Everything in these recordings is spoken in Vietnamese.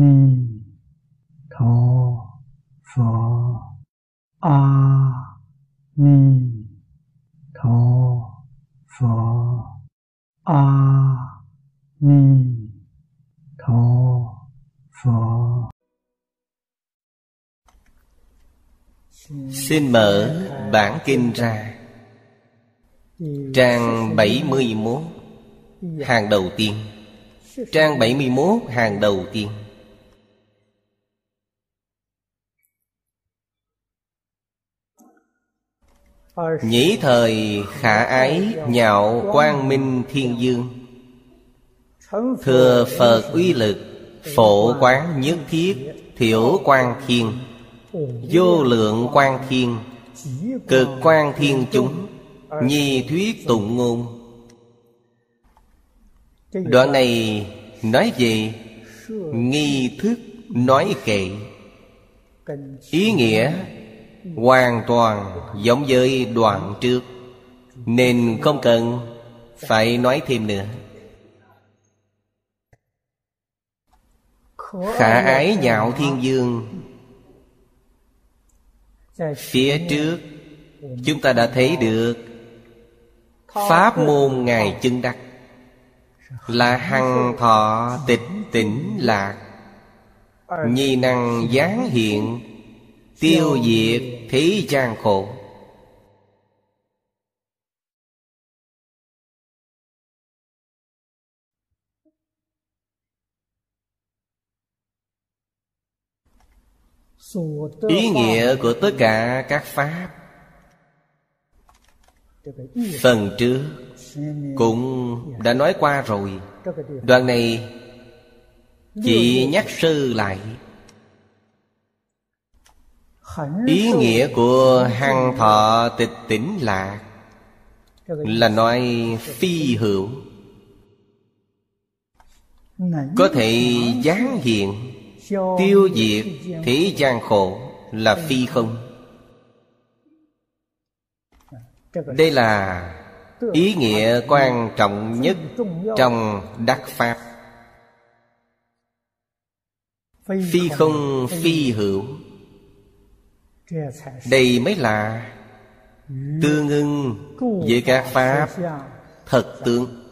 ni tho pho. A ni tho pho. A ni tho pho. Xin mở bản kinh ra. Trang 71 Hàng đầu tiên. Trang 71 hàng đầu tiên. Nhĩ thời khả ái nhạo quang minh thiên dương. Thừa Phật uy lực, Phổ quán nhất thiết, Thiểu quan thiên. Vô lượng quan thiên, Cực quan thiên chúng, Nhi thuyết tụng ngôn. Đoạn này nói về Nghi thức nói kệ. Ý nghĩa hoàn toàn giống với đoạn trước. Nên không cần phải nói thêm nữa. Khả ái nhạo thiên dương Phía trước, Chúng ta đã thấy được Pháp môn Ngài chân đắc. Là hằng thọ tịch tỉnh lạc, Nhi năng giáng hiện Tiêu diệt thế gian khổ. Ý nghĩa của tất cả các Pháp Phần trước cũng đã nói qua rồi. Đoạn này Chỉ nhắc sư lại. Ý nghĩa của hằng thọ tịch tỉnh lạc Là nói phi hữu. Có thể giáng hiện Tiêu diệt thế gian khổ Là phi không? Đây là ý nghĩa quan trọng nhất Trong đắc Pháp. Phi không phi hữu đây mới là Tương ưng với các Pháp Thật tướng.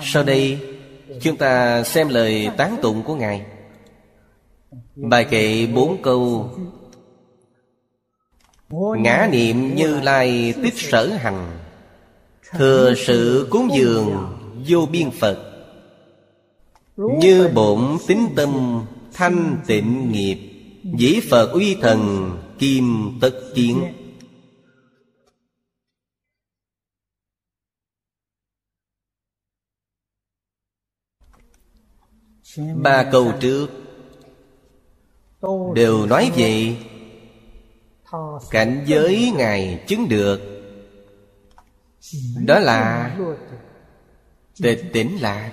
Sau đây, Chúng ta xem lời tán tụng của Ngài. Bài kệ bốn câu. Ngã niệm như lai tích sở hành. Thừa sự cúng dường vô biên Phật. Như bổn tính tâm thanh tịnh nghiệp. Dĩ Phật uy thần kim tất kiến. Ba câu trước. Đều nói về Cảnh giới Ngài chứng được. Đó là Tịch tỉnh lạc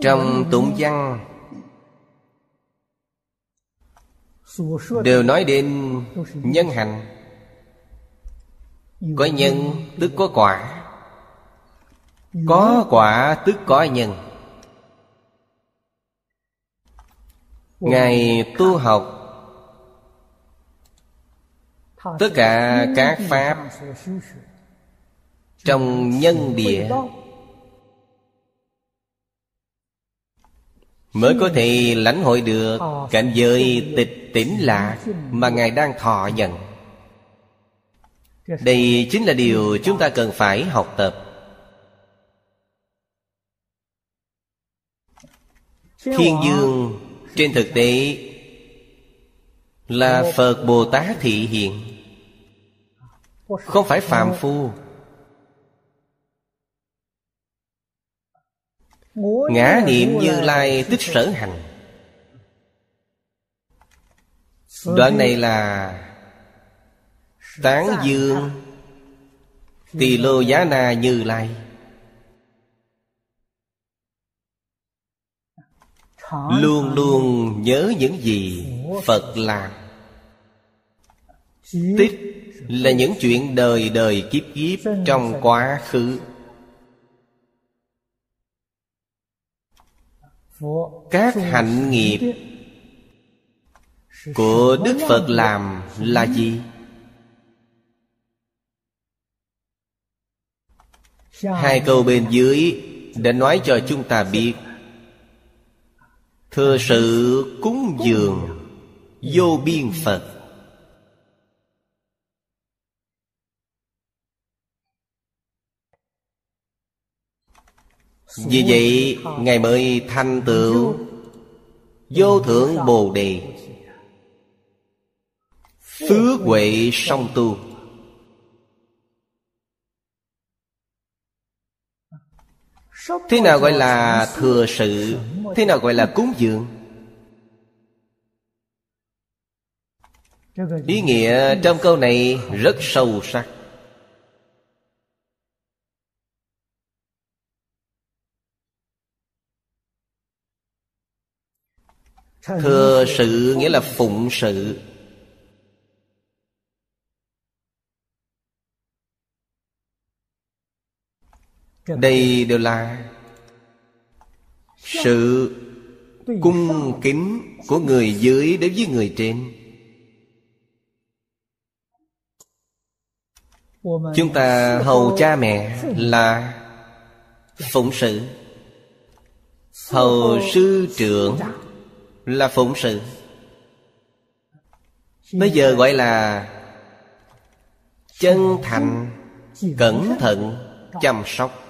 Trong tụng văn, Đều nói đến nhân hạnh. Có nhân tức có quả Có quả tức có nhân. Ngài tu học, Tất cả các Pháp Trong nhân địa Mới có thể lãnh hội được. Cảnh giới tịch tỉnh lạc Mà Ngài đang thọ nhận. Đây chính là điều chúng ta cần phải học tập. Thiên dương trên thực tế Là Phật Bồ Tát thị hiện. Không phải phàm phu Ngã niệm như lai tích sở hành. Đoạn này là Tán dương Tỳ lô giá na như lai. Luôn luôn nhớ những gì Phật làm. Tích Là những chuyện đời đời kiếp kiếp Trong quá khứ Các hạnh nghiệp Của Đức Phật làm là gì? Hai câu bên dưới Đã nói cho chúng ta biết Thừa sự cúng dường Vô biên Phật Vì vậy Ngài mới thành tựu Vô thượng Bồ Đề. Phước huệ song tu. Thế nào gọi là thừa sự? Thế nào gọi là cúng dường? Ý nghĩa trong câu này rất sâu sắc Thừa sự nghĩa là phụng sự. Đây đều là Sự cung kính của người dưới đối với người trên. Chúng ta hầu cha mẹ là phụng sự. Hầu sư trưởng là phụng sự. Bây giờ gọi là Chân thành, Cẩn thận, Chăm sóc.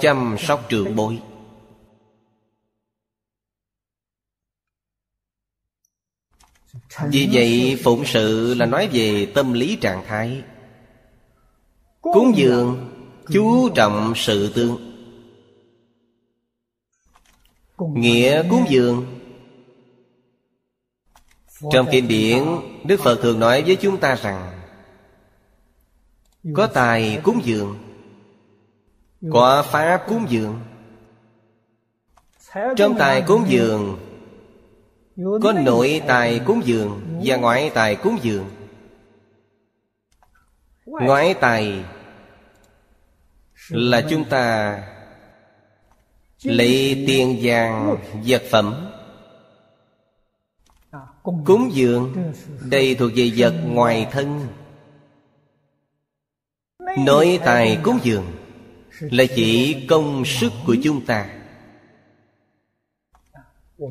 Chăm sóc trường bối. Vì vậy, phụng sự là nói về tâm lý trạng thái. Cúng dường, Chú trọng sự tương. Nghĩa cúng dường. Trong kinh điển Đức Phật thường nói với chúng ta rằng Có tài cúng dường Có pháp cúng dường. Trong tài cúng dường Có nội tài cúng dường Và ngoại tài cúng dường. Ngoại tài Là chúng ta Lấy tiền vàng vật phẩm. Cúng dường, Đây thuộc về vật ngoài thân. Nội tài cúng dường Là chỉ công sức của chúng ta.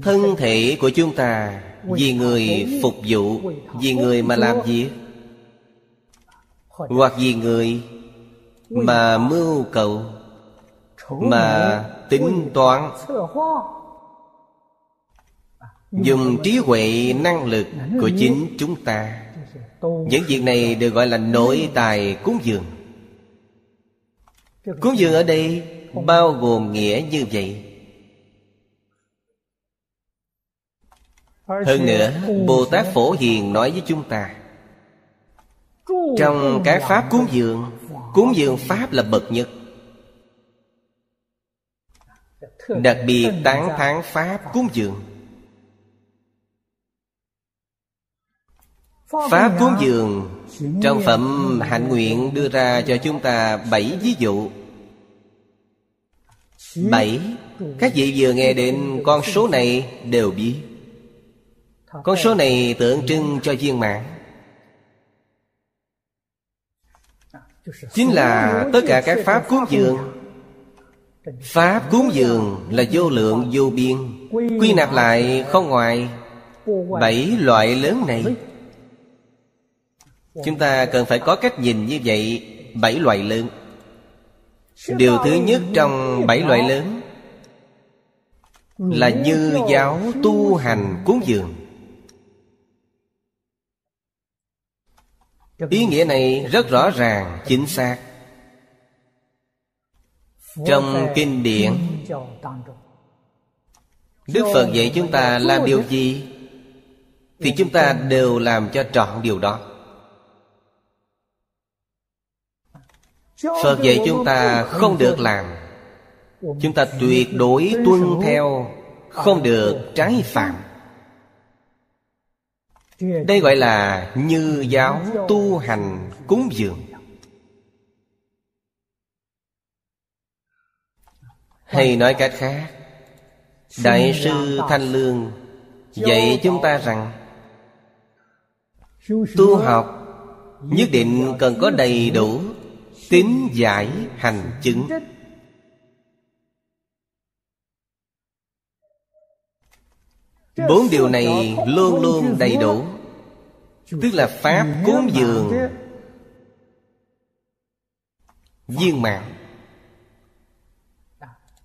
Thân thể của chúng ta Vì người phục vụ, Vì người mà làm việc. Hoặc vì người Mà mưu cầu, Mà tính toán. Dùng trí huệ, năng lực của chính chúng ta. Những việc này được gọi là nội tài cúng dường. Cúng dường ở đây bao gồm nghĩa như vậy. Hơn nữa bồ tát phổ hiền nói với chúng ta, trong cái pháp cúng dường cúng dường pháp là bậc nhất. Đặc biệt tán thán Pháp cúng dường. Pháp cúng dường Trong phẩm hạnh nguyện đưa ra cho chúng ta bảy ví dụ. Bảy Các vị vừa nghe đến con số này đều biết. Con số này tượng trưng cho viên mạng Chính là tất cả các pháp cúng dường Pháp cúng dường là vô lượng vô biên Quy nạp lại không ngoài Bảy loại lớn này. Chúng ta cần phải có cách nhìn như vậy Bảy loại lớn. Điều thứ nhất trong bảy loại lớn Là như giáo tu hành cúng dường. Ý nghĩa này rất rõ ràng, chính xác trong kinh điển. Đức phật dạy chúng ta làm điều gì thì chúng ta đều làm cho trọn điều đó. Phật dạy chúng ta không được làm. Chúng ta tuyệt đối tuân theo không được trái phạm. Đây gọi là như giáo tu hành cúng dường Hay nói cách khác Đại sư Thanh Lương Dạy chúng ta rằng Tu học Nhất định cần có đầy đủ Tín giải hành chứng. Bốn điều này luôn luôn đầy đủ Tức là Pháp cúng dường Viên mạng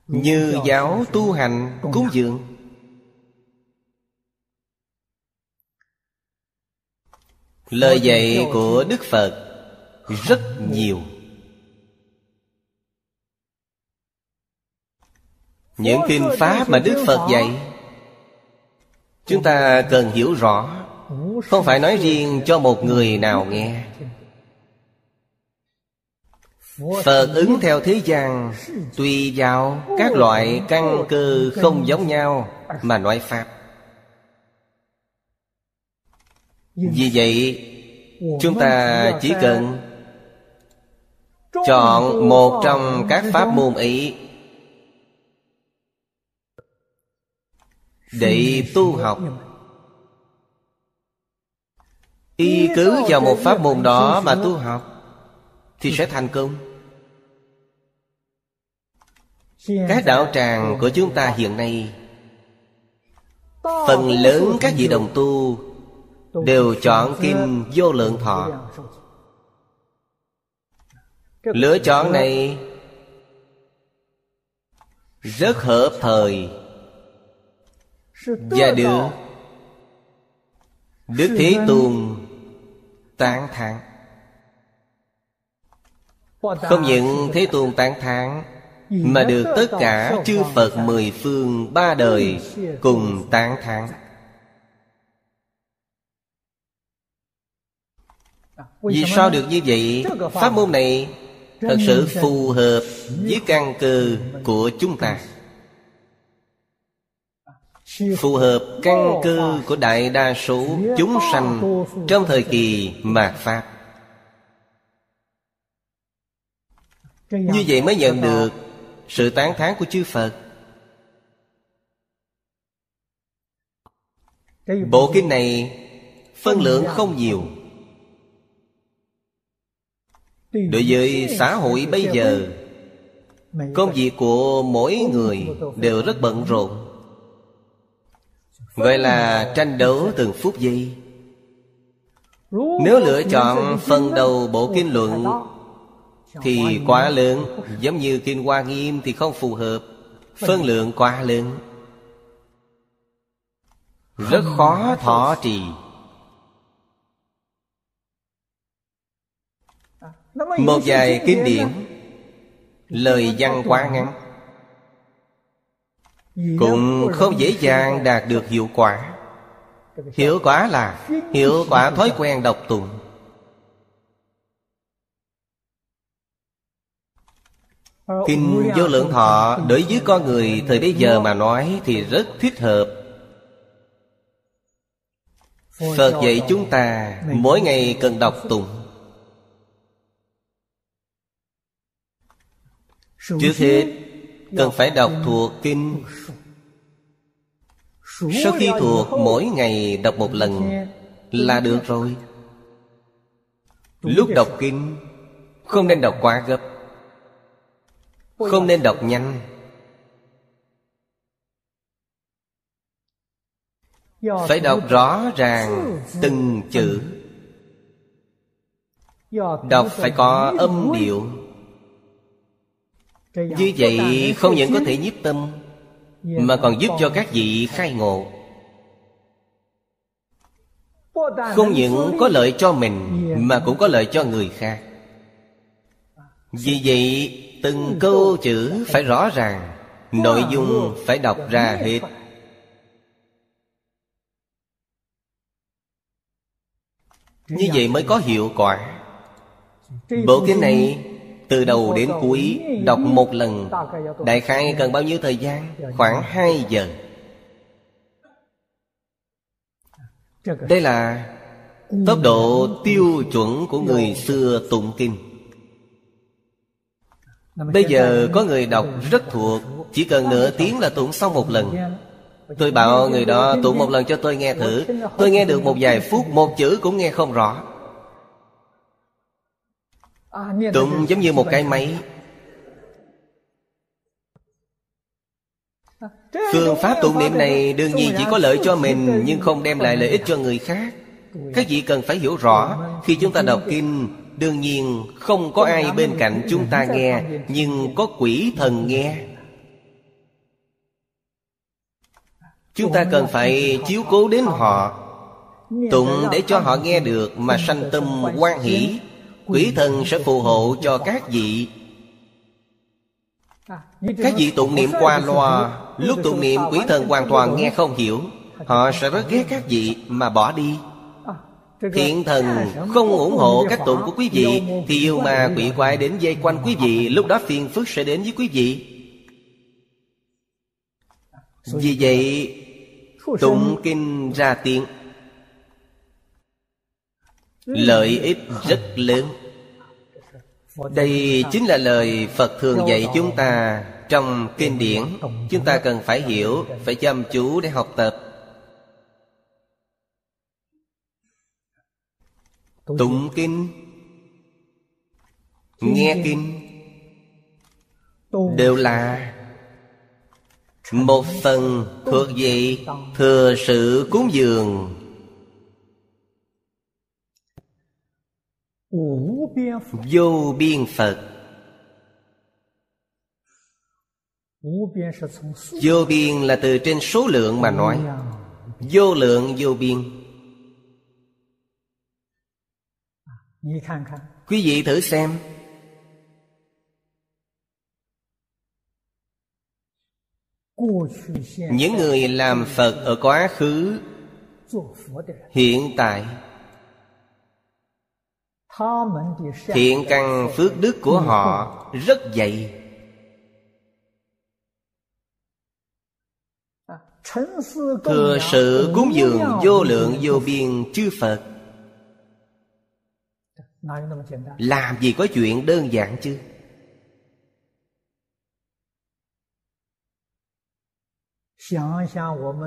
Như giáo tu hành cúng dường Lời dạy của Đức Phật Rất nhiều. Những kinh Pháp mà Đức Phật dạy Chúng ta cần hiểu rõ. Không phải nói riêng cho một người nào nghe Phật ứng theo thế gian, Tùy vào các loại căn cơ không giống nhau Mà nói Pháp. Vì vậy, Chúng ta chỉ cần Chọn một trong các pháp môn ấy Để tu học. Y cứ vào một pháp môn đó mà tu học Thì sẽ thành công. Các đạo tràng của chúng ta hiện nay, Phần lớn các vị đồng tu Đều chọn kinh vô lượng thọ. Lựa chọn này Rất hợp thời Và được Đức Thế Tôn tán thán. Không những Thế Tôn tán thán mà được tất cả chư Phật mười phương ba đời Cùng tán thán. Vì sao được như vậy? Pháp môn này Thật sự phù hợp với căn cơ của chúng ta. Phù hợp căn cơ của đại đa số chúng sanh Trong thời kỳ mạt Pháp. Như vậy mới nhận được sự tán thán của chư Phật. Bộ kinh này phân lượng không nhiều. Đối với xã hội bây giờ công việc của mỗi người đều rất bận rộn. Gọi là tranh đấu từng phút giây. Nếu lựa chọn phần đầu bộ kinh luận thì quá lớn, giống như kinh hoa nghiêm thì không phù hợp. Phân lượng quá lớn. Rất khó thọ trì. Một vài kinh điển. Lời văn quá ngắn. Cũng không dễ dàng đạt được hiệu quả. Hiệu quả là, Hiệu quả thói quen độc tụng. Kinh vô lượng thọ Đối với con người thời bây giờ mà nói Thì rất thích hợp. Phật dạy chúng ta Mỗi ngày cần đọc tụng. Trước hết Cần phải đọc thuộc kinh. Sau khi thuộc mỗi ngày đọc một lần Là được rồi. Lúc đọc kinh Không nên đọc quá gấp Không nên đọc nhanh. Phải đọc rõ ràng từng chữ. Đọc phải có âm điệu. Như vậy không những có thể nhiếp tâm Mà còn giúp cho các vị khai ngộ. Không những có lợi cho mình Mà cũng có lợi cho người khác. Vì vậy từng câu chữ phải rõ ràng, Nội dung phải đọc ra hết. Như vậy mới có hiệu quả. Bộ kinh này từ đầu đến cuối Đọc một lần, Đại khai cần bao nhiêu thời gian? Khoảng 2 giờ. Đây là tốc độ tiêu chuẩn của người xưa tụng kinh. Bây giờ có người đọc rất thuộc Chỉ cần nửa tiếng là tụng xong một lần. Tôi bảo người đó tụng một lần cho tôi nghe thử. Tôi nghe được một vài phút Một chữ cũng nghe không rõ. Tụng giống như một cái máy. Phương pháp tụng niệm này đương nhiên chỉ có lợi cho mình Nhưng không đem lại lợi ích cho người khác. Các vị cần phải hiểu rõ Khi chúng ta đọc kinh Đương nhiên không có ai bên cạnh chúng ta nghe Nhưng có quỷ thần nghe. Chúng ta cần phải chiếu cố đến họ. Tụng để cho họ nghe được Mà sanh tâm quan hỷ. Quỷ thần sẽ phù hộ cho các vị. Các vị tụng niệm qua loa Lúc tụng niệm quỷ thần hoàn toàn nghe không hiểu Họ sẽ rất ghét các vị mà bỏ đi Thiện thần không ủng hộ các tụng của quý vị Thì yêu ma quỷ quái đến dây quanh quý vị Lúc đó phiền phức sẽ đến với quý vị. Vì vậy Tụng kinh ra tiếng. Lợi ích rất lớn. Đây chính là lời Phật thường dạy chúng ta Trong kinh điển. Chúng ta cần phải hiểu Phải chăm chú để học tập Tụng kinh. Nghe kinh. Đều là Một phần thuộc về Thừa sự cúng dường. Vô biên Phật. Vô biên là từ trên số lượng mà nói. Vô lượng vô biên Quý vị thử xem. Những người làm Phật ở quá khứ Hiện tại. Thiện căn phước đức của họ rất dày. Thừa sự cúng dường vô lượng vô biên chư Phật Làm gì có chuyện đơn giản chứ?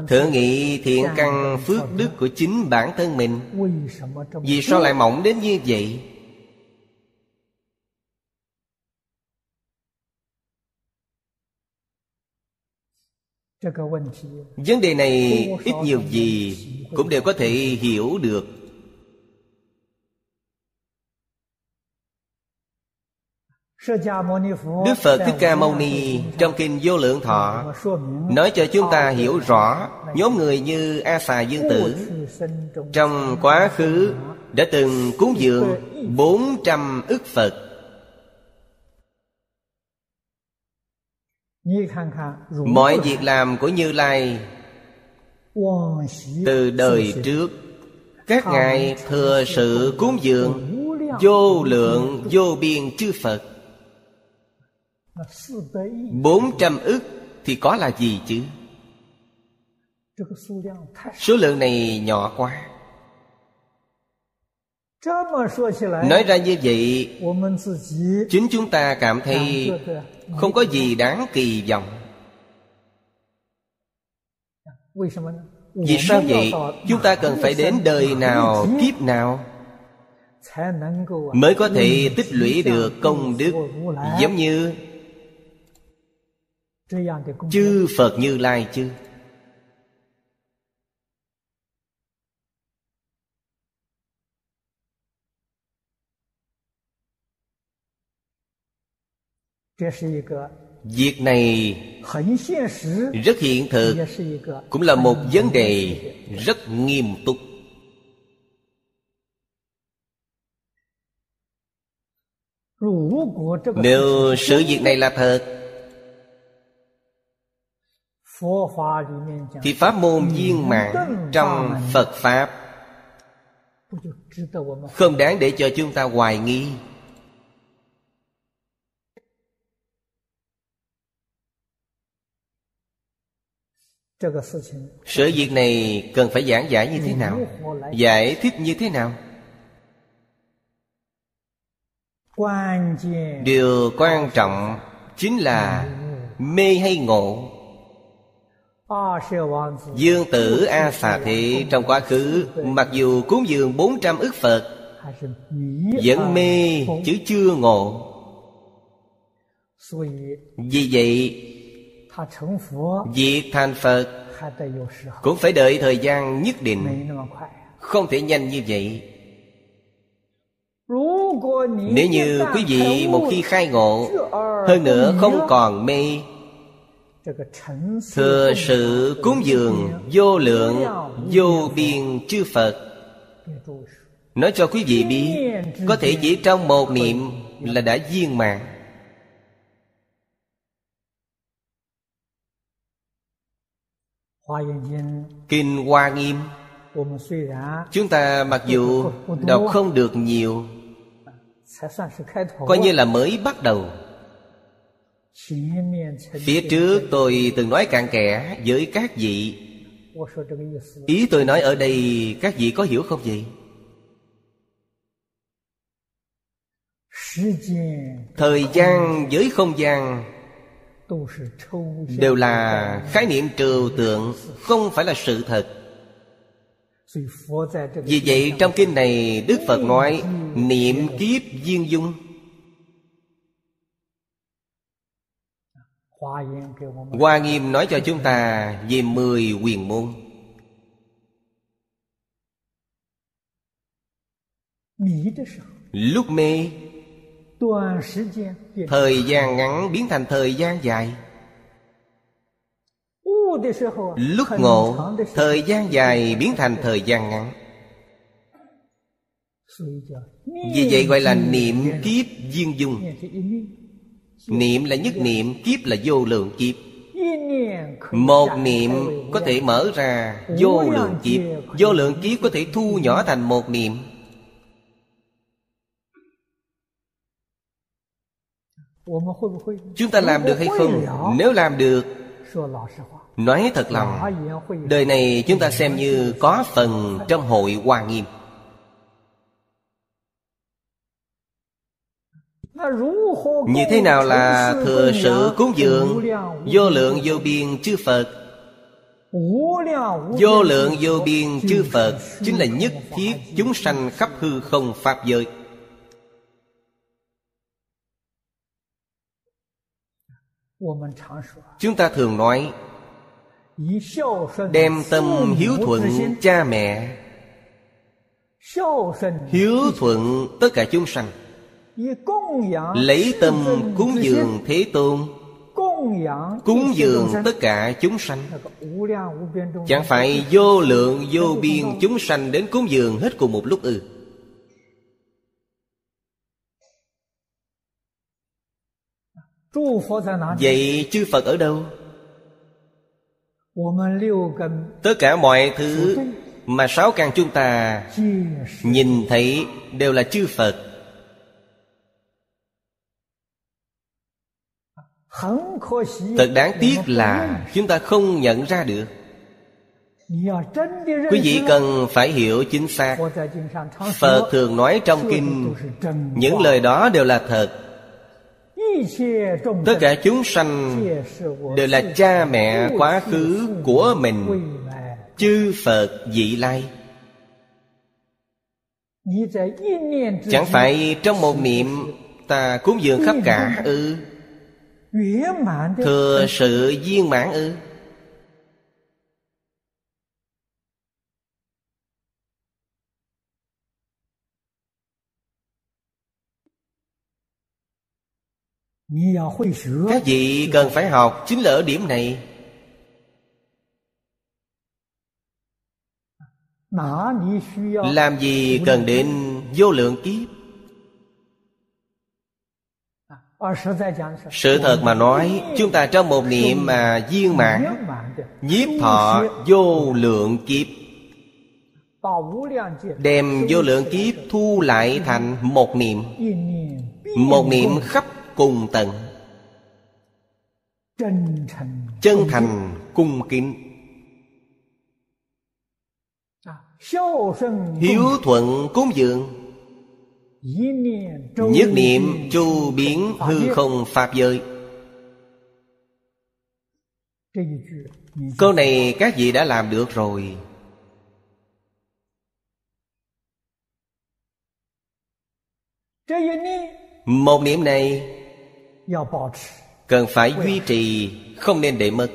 Thử nghĩ thiện căn phước đức của chính bản thân mình. Vì sao lại mỏng đến như vậy? Vấn đề này ít nhiều gì Cũng đều có thể hiểu được Đức Phật Thích Ca Mâu Ni Trong Kinh Vô Lượng Thọ Nói cho chúng ta hiểu rõ Nhóm người như A Xà Dương Tử Trong quá khứ Đã từng cúng dường bốn trăm ức Phật. Mọi việc làm của Như Lai Từ đời trước, Các ngài thừa sự cúng dường Vô lượng vô biên chư Phật. Bốn trăm ức thì có là gì chứ? Số lượng này nhỏ quá. Nói ra như vậy Chính chúng ta cảm thấy Không có gì đáng kỳ vọng. Vì sao vậy? Chúng ta cần phải đến đời nào, kiếp nào Mới có thể tích lũy được công đức? Giống như Chư Phật Như Lai chứ Việc này rất hiện thực Cũng là một vấn đề rất nghiêm túc. Nếu sự việc này là thật thì pháp môn viên mạng trong phật pháp. không đáng để cho chúng ta hoài nghi. sự việc này cần phải giảng giải như thế nào? giải thích như thế nào? điều quan trọng chính là mê hay ngộ. Dương tử A Xà Thị trong quá khứ, Mặc dù cúng dường 400 ức Phật, Vẫn mê chứ chưa ngộ. Vì vậy, Việc thành Phật Cũng phải đợi thời gian nhất định, Không thể nhanh như vậy. Nếu như quý vị một khi khai ngộ, Hơn nữa không còn mê Thừa sự cúng dường vô lượng vô biên chư Phật. Nói cho quý vị biết Có thể chỉ trong một niệm là đã viên mãn. Kinh Hoa Nghiêm Chúng ta mặc dù đọc không được nhiều Coi như là mới bắt đầu. Phía trước tôi từng nói cạn kẽ với các vị. Ý tôi nói ở đây các vị có hiểu không vậy? Thời gian với không gian Đều là khái niệm trừu tượng Không phải là sự thật. Vì vậy trong kinh này Đức Phật nói Niệm kiếp viên dung. Hoa Nghiêm nói cho chúng ta về 10 quyền môn. Lúc mê Thời gian ngắn biến thành thời gian dài. Lúc ngộ Thời gian dài biến thành thời gian ngắn. Vì vậy gọi là niệm kiếp duyên dung. Niệm là nhất niệm, Kiếp là vô lượng kiếp. Một niệm có thể mở ra Vô lượng kiếp. Vô lượng kiếp có thể thu nhỏ thành một niệm. Chúng ta làm được hay không? Nếu làm được, Nói thật lòng, Đời này chúng ta xem như có phần trong hội hoa nghiêm. như thế nào là thừa sự cúng dường? Vô lượng vô biên chư phật. Vô lượng vô biên chư phật chính là nhất thiết chúng sanh khắp hư không pháp giới. Chúng ta thường nói, đem tâm hiếu thuận cha mẹ, hiếu thuận tất cả chúng sanh lấy tâm cúng dường thế tôn. Cúng dường tất cả chúng sanh. Chẳng phải vô lượng vô biên chúng sanh đến cúng dường hết cùng một lúc ư. Vậy chư Phật ở đâu? Tất cả mọi thứ mà sáu căn chúng ta nhìn thấy đều là chư Phật. Thật đáng tiếc là chúng ta không nhận ra được. Quý vị cần phải hiểu chính xác. Phật thường nói trong kinh, Những lời đó đều là thật. Tất cả chúng sanh Đều là cha mẹ quá khứ của mình, Chư Phật dị lai. Chẳng phải trong một niệm Ta cúng dường khắp cả ư? ừ Thừa sự viên mãn ư? Các vị cần phải học chính là ở điểm này. Làm gì cần đến vô lượng kiếp? sự thật mà nói, chúng ta trong một niệm mà viên mãn, nhiếp thọ vô lượng kiếp. Đem vô lượng kiếp thu lại thành một niệm một niệm khắp cùng tận chân thành cung kính. Hiếu thuận cúng dường. Nhất niệm chu biến hư không Pháp giới. Câu này các vị đã làm được rồi. Một niệm này Cần phải duy trì, Không nên để mất.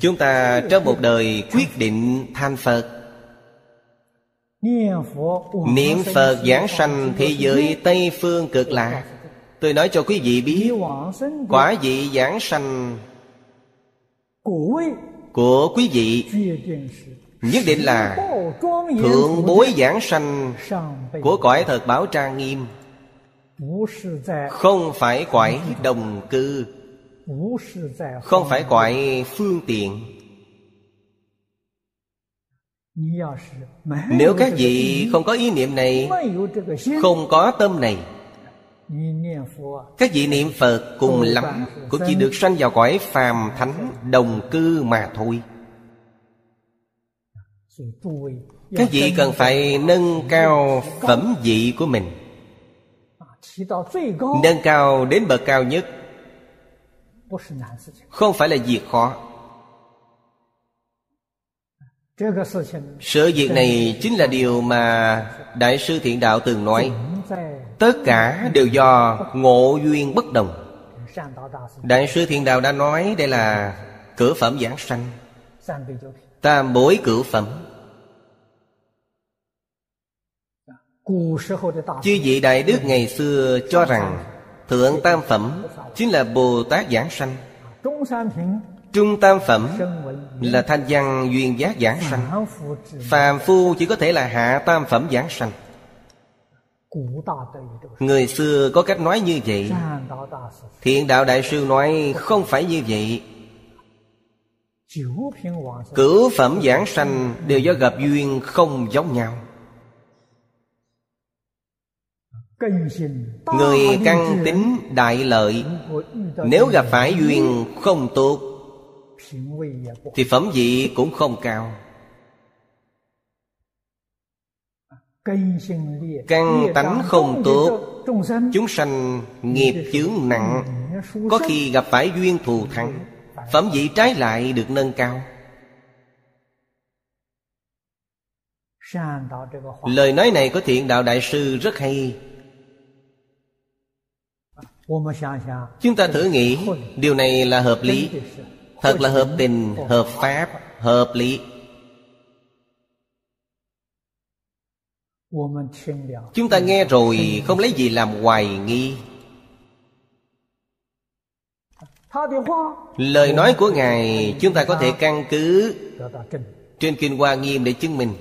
Chúng ta trong một đời quyết định thành Phật. Niệm Phật giảng sanh thế giới Tây Phương cực lạc. Tôi nói cho quý vị biết Quả vị giảng sanh Của quý vị Nhất định là Thượng bối giảng sanh Của cõi thật báo trang nghiêm. Không phải cõi đồng cư. Không phải cõi phương tiện nếu các vị không có ý niệm này không có tâm này các vị niệm phật cùng lắm cũng chỉ được sanh vào cõi phàm thánh đồng cư mà thôi。các vị cần phải nâng cao phẩm vị của mình。nâng cao đến bậc cao nhất。không phải là việc khó。sự việc này chính là điều mà Đại sư Thiện Đạo từng nói. Tất cả đều do ngộ duyên bất đồng. Đại sư Thiện Đạo đã nói đây là cửa phẩm giảng sanh. Tam bối cửu phẩm. Chư vị Đại Đức ngày xưa cho rằng Thượng Tam Phẩm chính là Bồ Tát Giảng Sanh. Trung tam phẩm là thanh văn duyên giác giảng sanh. Phàm phu chỉ có thể là hạ tam phẩm giảng sanh. Người xưa có cách nói như vậy. Thiện đạo đại sư nói không phải như vậy. Cửu phẩm giảng sanh đều do gặp duyên không giống nhau. Người căn tính đại lợi. Nếu gặp phải duyên không tốt thì phẩm vị cũng không cao. Căn tánh không tốt, chúng sanh nghiệp chướng nặng. Có khi gặp phải duyên thù thắng, phẩm vị trái lại được nâng cao. Lời nói này của thiện đạo đại sư rất hay. Chúng ta thử nghĩ, điều này là hợp lý. Thật là hợp tình, hợp pháp, hợp lý. Chúng ta nghe rồi không lấy gì làm hoài nghi. Lời nói của Ngài chúng ta có thể căn cứ Trên Kinh Hoa Nghiêm để chứng minh.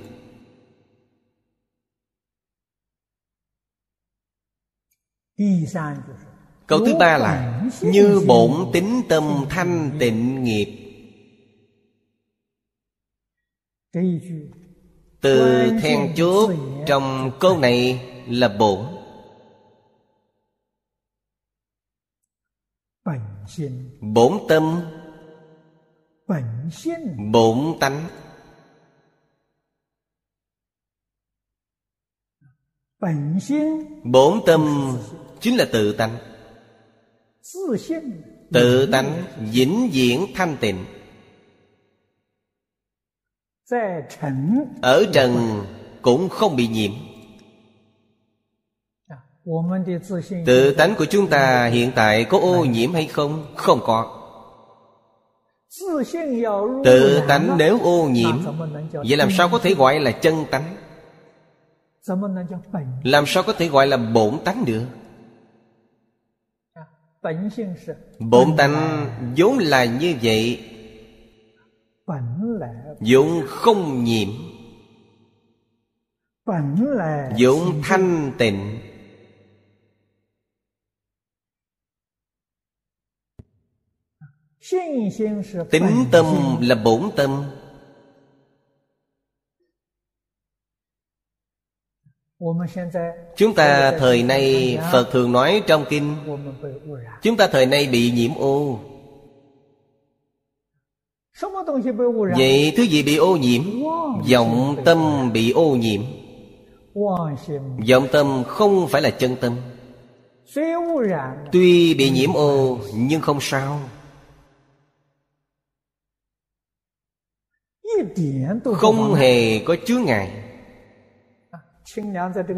Câu thứ ba là, Như bổn tính tâm thanh tịnh nghiệp. Từ then chốt trong câu này là bổn. Bổn tâm. Bổn tánh. Bổn tâm chính là tự tánh tự tánh vĩnh viễn thanh tịnh. Ở trần cũng không bị nhiễm. Tự tánh của chúng ta hiện tại có ô nhiễm hay không? Không có. Tự tánh nếu ô nhiễm vậy làm sao có thể gọi là chân tánh? Làm sao có thể gọi là bổn tánh được? Bổn tánh vốn là như vậy. vốn không nhiễm. vốn thanh tịnh. tính tâm là bổn tâm. chúng ta thời nay phật thường nói trong kinh. chúng ta thời nay bị nhiễm ô. vậy thứ gì bị ô nhiễm? Vọng tâm bị ô nhiễm. Vọng tâm không phải là chân tâm. Tuy bị nhiễm ô nhưng không sao. Không hề có chứa ngại.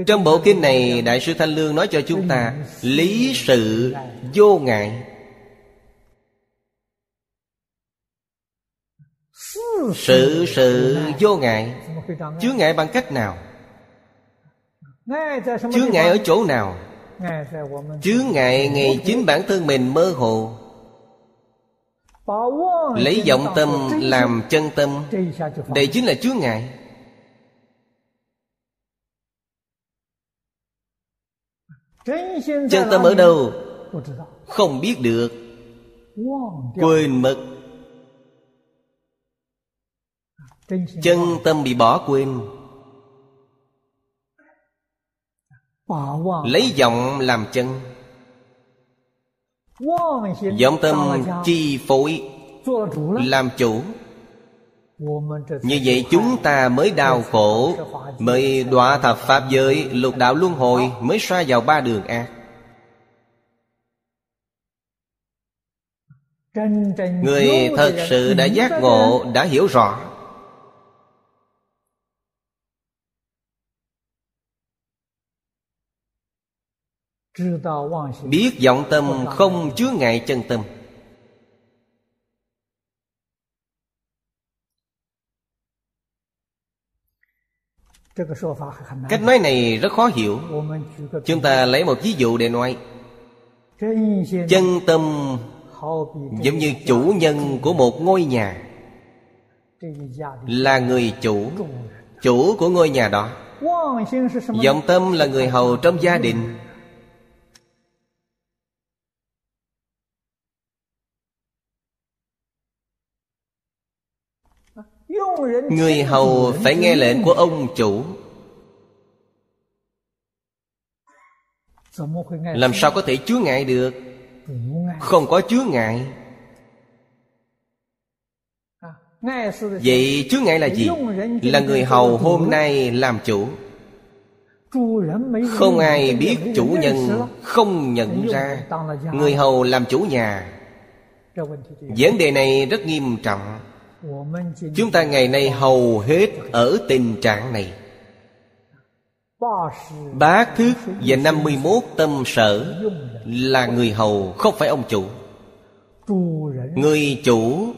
Trong bộ kinh này Đại sư Thanh Lương nói cho chúng ta Lý sự vô ngại. Sự sự vô ngại. Chứa ngại bằng cách nào? Chứa ngại ở chỗ nào? Chứa ngại ngày chính bản thân mình mơ hồ. Lấy vọng tâm làm chân tâm. Đây chính là chứa ngại. chân tâm ở đâu không biết được. Quên mất. Chân tâm bị bỏ quên. Lấy vọng làm chân. Vọng tâm chi phối. Làm chủ. Như vậy chúng ta mới đau khổ, Mới đọa thập Pháp giới, Lục đạo luân hồi, Mới xoa vào ba đường a. Người thật sự đã giác ngộ, Đã hiểu rõ Biết vọng tâm không chứa ngại chân tâm cách nói này rất khó hiểu. chúng ta lấy một ví dụ để nói. chân tâm giống như chủ nhân của một ngôi nhà. là người chủ chủ của ngôi nhà đó. vọng tâm là người hầu trong gia đình. Người hầu phải nghe lệnh của ông chủ. Làm sao có thể chứa ngại được? Không có chứa ngại. Vậy chứa ngại là gì? Là người hầu hôm nay làm chủ. Không ai biết chủ nhân không nhận ra Người hầu làm chủ nhà. Vấn đề này rất nghiêm trọng chúng ta ngày nay hầu hết ở tình trạng này. Bá thức và 51 tâm sở Là người hầu, không phải ông chủ. Người chủ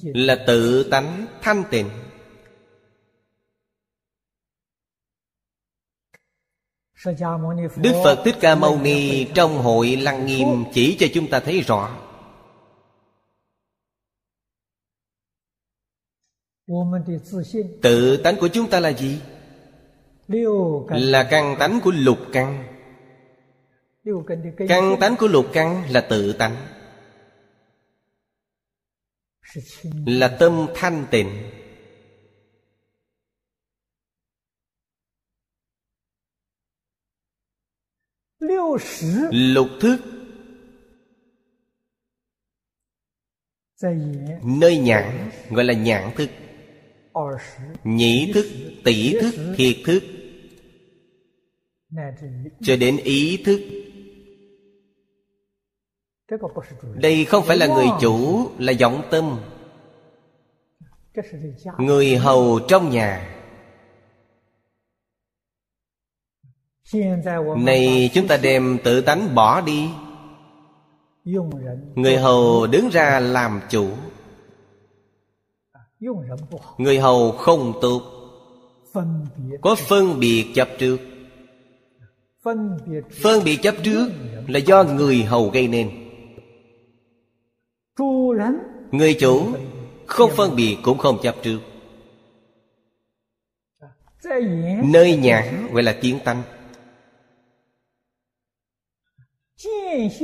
Là tự tánh thanh tịnh. Đức Phật Thích Ca Mâu Ni Trong hội Lăng Nghiêm Chỉ cho chúng ta thấy rõ. tự tánh của chúng ta là gì? là căn tánh của lục căn. căn tánh của lục căn là tự tánh. là tâm thanh tịnh. lục thức nơi nhãn gọi là nhãn thức nhĩ thức, tỷ thức, thiệt thức. Cho đến ý thức. Đây không phải là người chủ, là vọng tâm. Người hầu trong nhà. Này, chúng ta đem tự tánh bỏ đi. Người hầu đứng ra làm chủ. Người hầu không tốt. Có phân biệt chấp trước. Phân biệt chấp trước là do người hầu gây nên. Người chủ không phân biệt cũng không chấp trước. Dạ. Nơi nhà gọi là kiến tánh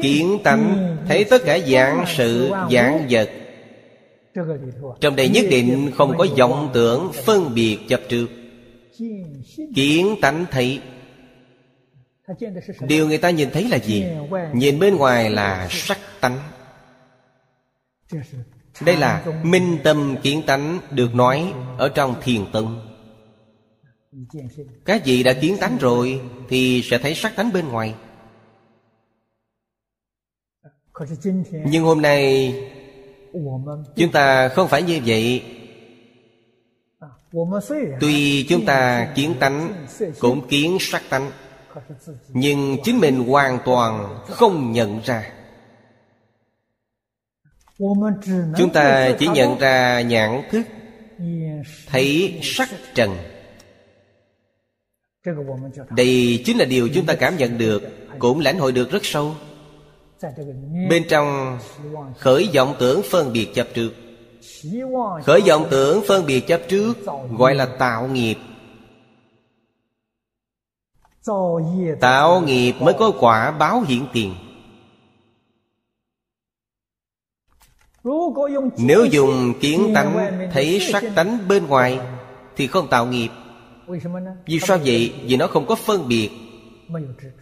Kiến tánh thấy tất cả dạng sự, dạng vật trong đây nhất định không có vọng tưởng phân biệt chập trước kiến tánh thấy. Điều người ta nhìn thấy là gì? Nhìn bên ngoài là sắc tánh. Đây là minh tâm kiến tánh được nói ở trong thiền tông. Các vị đã kiến tánh rồi thì sẽ thấy sắc tánh bên ngoài. Nhưng hôm nay Chúng ta không phải như vậy. Tuy chúng ta kiến tánh Cũng kiến sắc tánh Nhưng chính mình hoàn toàn không nhận ra. Chúng ta chỉ nhận ra nhãn thức Thấy sắc trần. Đây chính là điều chúng ta cảm nhận được Cũng lãnh hội được rất sâu Bên trong khởi vọng tưởng phân biệt chấp trước. Khởi vọng tưởng phân biệt chấp trước Gọi là tạo nghiệp. Tạo nghiệp mới có quả báo hiện tiền. Nếu dùng kiến tánh Thấy sắc tánh bên ngoài Thì không tạo nghiệp. Vì sao vậy? Vì nó không có phân biệt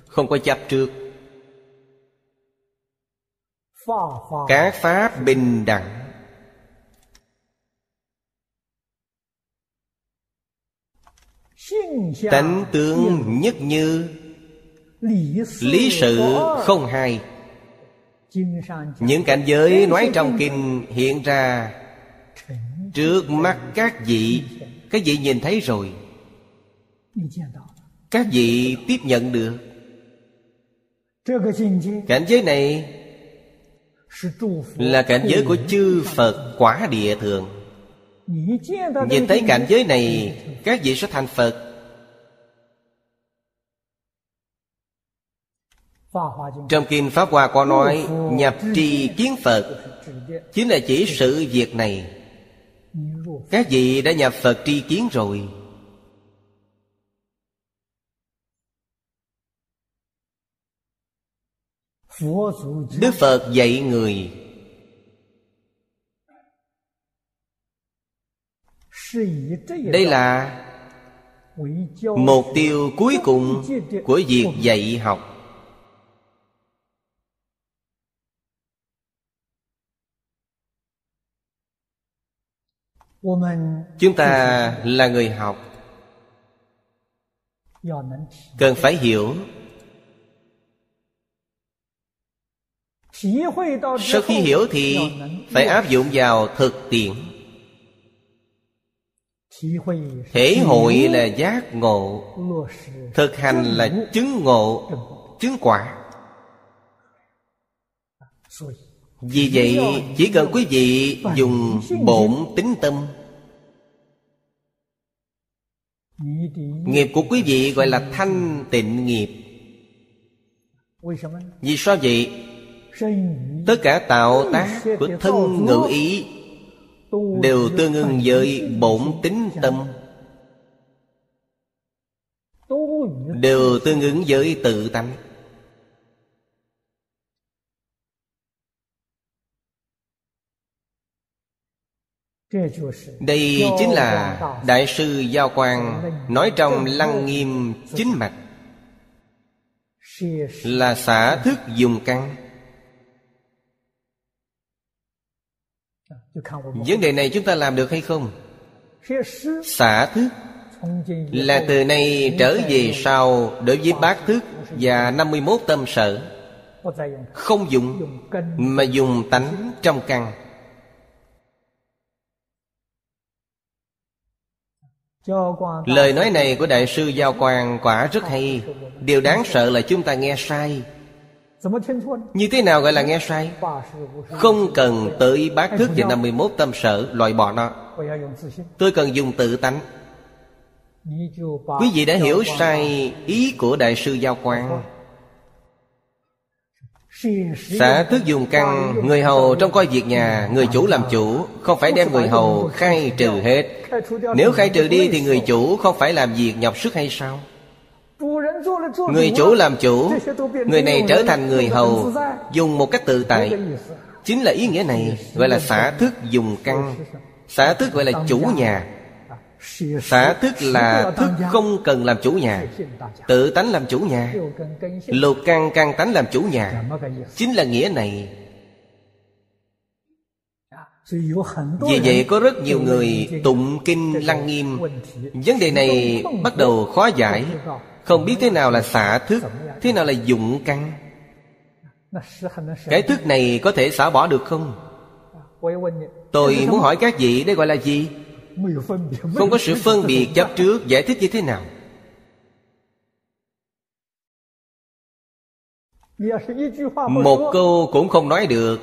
Không có chấp trước Các pháp bình đẳng. Tánh tướng nhất như Lý sự không hai. Những cảnh giới nói trong kinh hiện ra Trước mắt các vị. Các vị nhìn thấy rồi. Các vị tiếp nhận được. Cảnh giới này là cảnh giới của chư Phật quả địa thường. Nhìn thấy cảnh giới này, Các vị sẽ thành Phật. Trong Kinh Pháp Hoa có nói, Nhập trì kiến Phật. Chính là chỉ sự việc này. Các vị đã nhập Phật tri kiến rồi. Đức Phật dạy người Đây là Mục tiêu cuối cùng của việc dạy học. Chúng ta là người học. Cần phải hiểu Sau khi hiểu thì Phải áp dụng vào thực tiễn. Thể hội là giác ngộ Thực hành là chứng ngộ Chứng quả. Vì vậy chỉ cần quý vị dùng bổn tính tâm. Nghiệp của quý vị gọi là thanh tịnh nghiệp. Vì sao vậy? Tất cả tạo tác của thân ngữ ý Đều tương ưng với bổn tính tâm. Đều tương ứng với tự tánh Đây chính là Đại sư Giao Quang Nói trong Lăng Nghiêm Chính Mạch. Là xả thức dùng căn. Vấn đề này chúng ta làm được hay không? Xả thức Là từ nay trở về sau Đối với bát thức Và 51 tâm sở. Không dùng, Mà dùng tánh trong căn. Lời nói này của Đại sư Giao Quang quả rất hay. Điều đáng sợ là chúng ta nghe sai. Như thế nào gọi là nghe sai? Không cần tới bát thức và 51 tâm sở loại bỏ nó. Tôi cần dùng tự tánh. Quý vị đã hiểu sai ý của Đại sư Giao Quang. Xã thức dùng căn Người hầu trong coi việc nhà Người chủ làm chủ Không phải đem người hầu khai trừ hết. Nếu khai trừ đi thì người chủ Không phải làm việc nhọc sức hay sao Người chủ làm chủ, Người này trở thành người hầu, Dùng một cách tự tại. Chính là ý nghĩa này Gọi là xã thức dùng căn. Xã thức gọi là chủ nhà. Xã thức là thức không cần làm chủ nhà, Tự tánh làm chủ nhà. Lục căn căn tánh làm chủ nhà. Chính là nghĩa này. Vì vậy có rất nhiều người tụng kinh lăng nghiêm. Vấn đề này bắt đầu khó giải. Không biết thế nào là xả thức Thế nào là dụng căn Cái thức này có thể xả bỏ được không? Tôi muốn hỏi các vị, đây gọi là gì? Không có sự phân biệt chấp trước, Giải thích như thế nào? Một câu cũng không nói được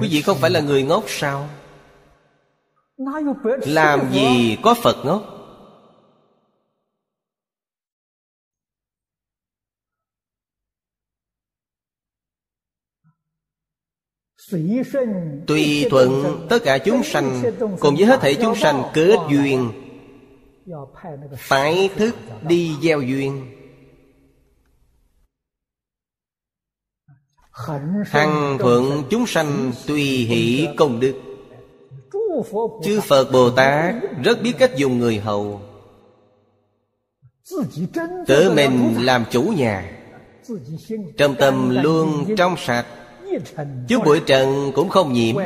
Quý vị không phải là người ngốc sao Làm gì có Phật ngốc Tùy thuận tất cả chúng sanh Cùng với hết thể chúng sanh kết duyên. Phải thức đi gieo duyên. Hằng thuận chúng sanh tùy hỷ công đức. Chư Phật Bồ Tát rất biết cách dùng người hầu. Tự mình làm chủ nhà. Trong tâm luôn trong sạch Chút bụi trần cũng không nhiễm.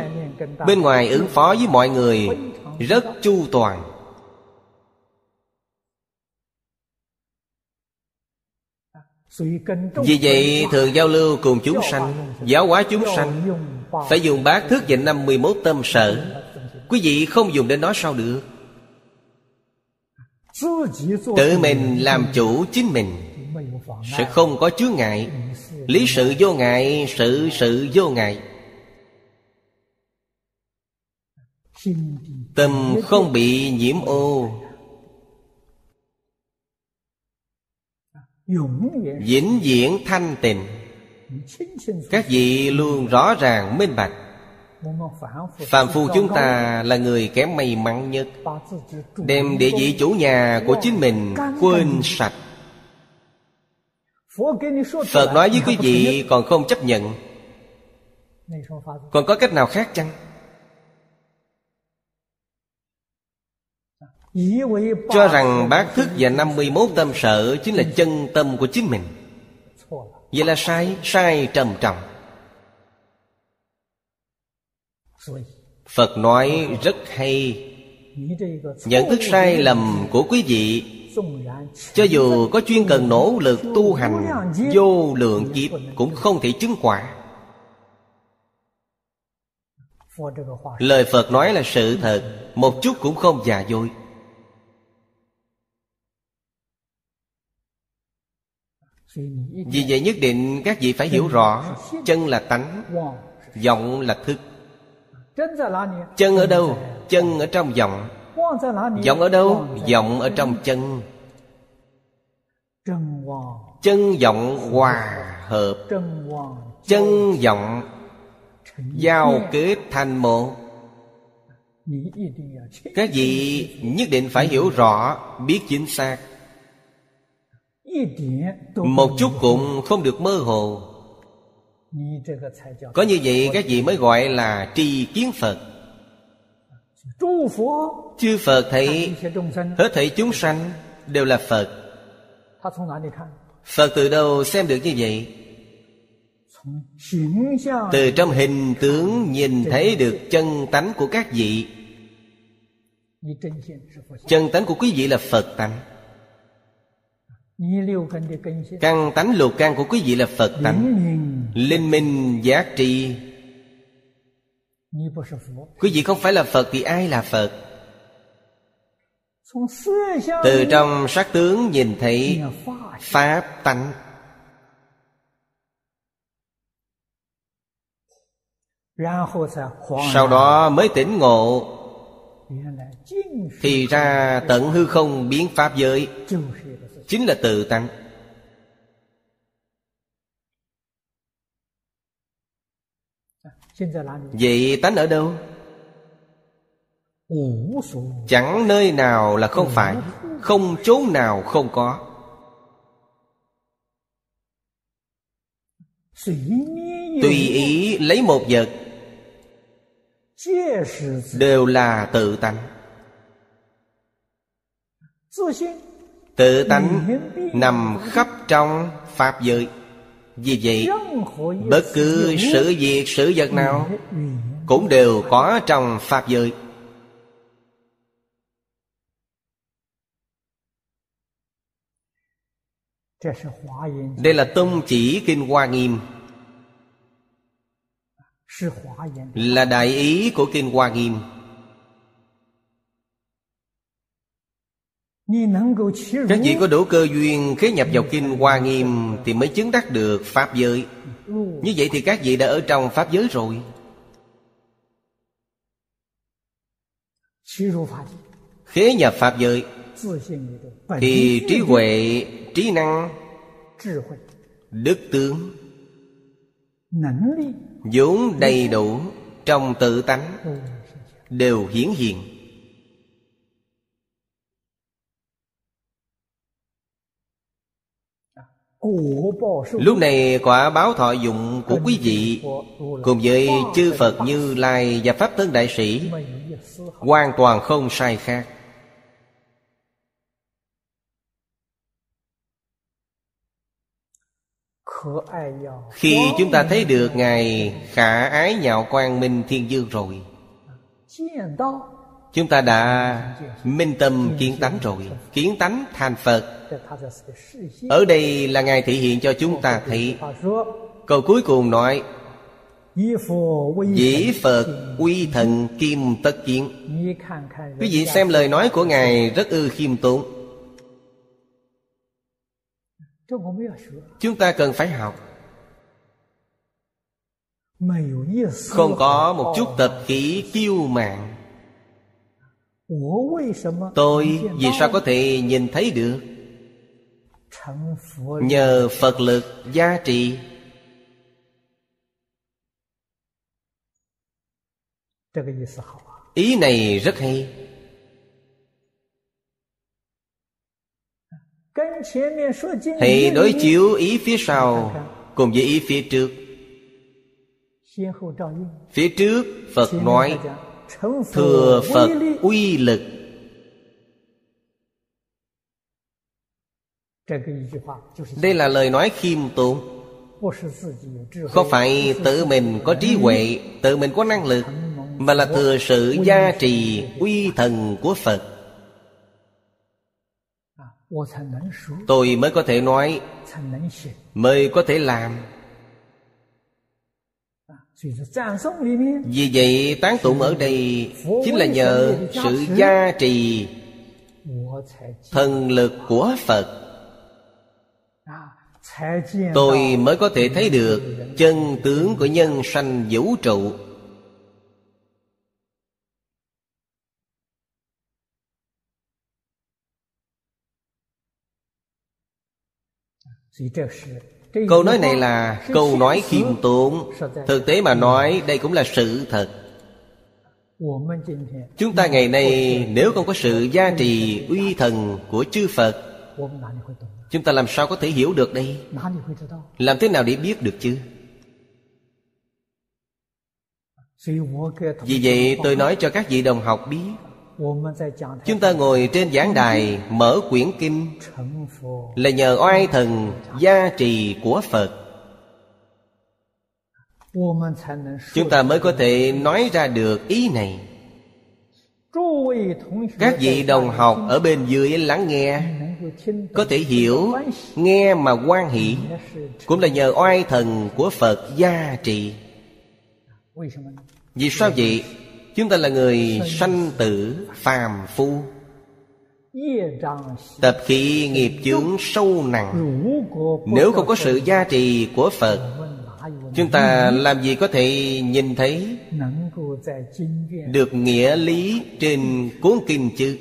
Bên ngoài ứng phó với mọi người Rất chu toàn. Vì vậy thường giao lưu cùng chúng sanh Giáo hóa chúng sanh Phải dùng bát thức và 51 tâm sở. Quý vị không dùng đến nó sao được? Tự mình làm chủ chính mình Sẽ không có chướng ngại Lý sự vô ngại, Sự sự vô ngại. Tâm không bị nhiễm ô. Vĩnh viễn thanh tịnh. Các vị luôn rõ ràng, minh bạch. Phạm phu chúng ta là người kém may mắn nhất. Đem địa vị chủ nhà của chính mình quên sạch. Phật nói với quý vị còn không chấp nhận. Còn có cách nào khác chăng? Cho rằng bát thức và 51 tâm sở Chính là chân tâm của chính mình. Vậy là sai, sai trầm trọng. Phật nói rất hay. Nhận thức sai lầm của quý vị Cho dù có chuyên cần nỗ lực tu hành Vô lượng kiếp cũng không thể chứng quả. Lời Phật nói là sự thật Một chút cũng không giả dối. Vì vậy nhất định các vị phải hiểu rõ Chân là tánh Vọng là thức. Chân ở đâu? Chân ở trong vọng Vọng ở đâu? Vọng ở trong chân. Chân vọng hòa hợp. Chân vọng Giao kết thành một Các vị nhất định phải hiểu rõ Biết chính xác. Một chút cũng không được mơ hồ. Có như vậy các vị mới gọi là tri kiến Phật Chư Phật thấy Hết thảy chúng sanh đều là Phật. Phật từ đâu xem được như vậy? Từ trong hình tướng nhìn thấy được chân tánh của các vị. Chân tánh của quý vị là Phật tánh. Căn tánh lục căn của quý vị là Phật tánh. Linh minh giác tri Quý vị không phải là Phật thì ai là Phật? Từ trong sắc tướng nhìn thấy Pháp tánh. Sau đó mới tỉnh ngộ. Thì ra tận hư không biến Pháp giới. chính là tự tánh vậy tánh ở đâu? Chẳng nơi nào là không phải không chốn nào không có. Tùy ý lấy một vật đều là tự tánh. Tự tánh nằm khắp trong Pháp giới vì vậy, Bất cứ sự việc, sự vật nào Cũng đều có trong Pháp giới. Đây là tông chỉ Kinh Hoa Nghiêm. Là đại ý của Kinh Hoa Nghiêm. Các vị có đủ cơ duyên khế nhập vào Kinh Hoa Nghiêm Thì mới chứng đắc được Pháp giới. Như vậy thì các vị đã ở trong Pháp giới rồi. Khế nhập Pháp giới Thì trí huệ, trí năng Đức tướng vốn đầy đủ trong tự tánh đều hiển hiện Lúc này quả báo thọ dụng của quý vị Cùng với chư Phật Như Lai và Pháp Thân Đại Sĩ Hoàn toàn không sai khác. Khi chúng ta thấy được Ngài khả ái nhạo quang minh thiên dương rồi Chúng ta đã minh tâm kiến tánh rồi. Kiến tánh thành Phật. Ở đây là Ngài thể hiện cho chúng ta thấy. Câu cuối cùng nói, Dĩ Phật quy thần kim tất kiến. Quý vị xem lời nói của Ngài rất ư khiêm tốn. Chúng ta cần phải học. Không có một chút tập khí kiêu mạn. Tôi vì sao có thể nhìn thấy được? Nhờ Phật lực gia trị Ý này rất hay. Hãy đối chiếu ý phía sau Cùng với ý phía trước. Phía trước Phật nói Thừa Phật uy lực. Đây là lời nói khiêm tốn. Không phải tự mình có trí huệ Tự mình có năng lực Mà là thừa sự gia trì uy thần của Phật? Tôi mới có thể nói Mới có thể làm Vì vậy tán tụng ở đây Chính là nhờ sự gia trì Thần lực của Phật. Tôi mới có thể thấy được Chân tướng của nhân sanh vũ trụ Câu nói này là câu nói khiêm tốn. Thực tế mà nói đây cũng là sự thật. Chúng ta ngày nay nếu không có sự gia trì uy thần của chư Phật Chúng ta làm sao có thể hiểu được đây? Làm thế nào để biết được chứ? Vì vậy tôi nói cho các vị đồng học biết Chúng ta ngồi trên giảng đài Mở quyển kinh. Là nhờ oai thần gia trì của Phật. Chúng ta mới có thể nói ra được ý này. Các vị đồng học ở bên dưới lắng nghe Có thể hiểu Nghe mà quan hỷ. Cũng là nhờ oai thần của Phật gia trì. Vì sao vậy? Chúng ta là người sanh tử phàm phu. Tập khí nghiệp chướng sâu nặng. Nếu không có sự gia trì của Phật, Chúng ta làm gì có thể nhìn thấy Được nghĩa lý trên cuốn kinh chứ?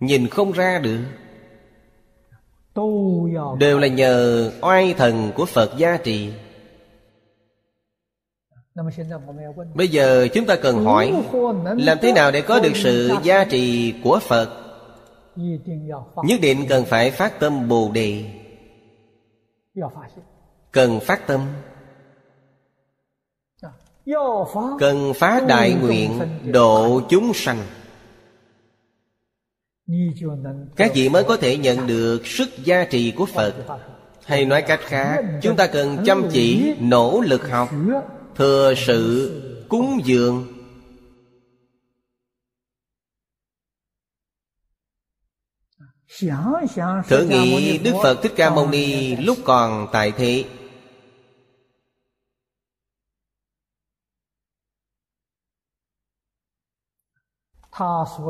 Nhìn không ra được. Đều là nhờ oai thần của Phật gia trì. Bây giờ chúng ta cần hỏi Làm thế nào để có được sự gia trì của Phật? Nhất định cần phải phát tâm Bồ Đề. Cần phát tâm. Cần phá đại nguyện độ chúng sanh. Các vị mới có thể nhận được sức gia trì của Phật. Hay nói cách khác Chúng ta cần chăm chỉ nỗ lực học Thừa sự cúng dường. Thử nghĩ đức phật thích ca mâu ni lúc còn tại thế.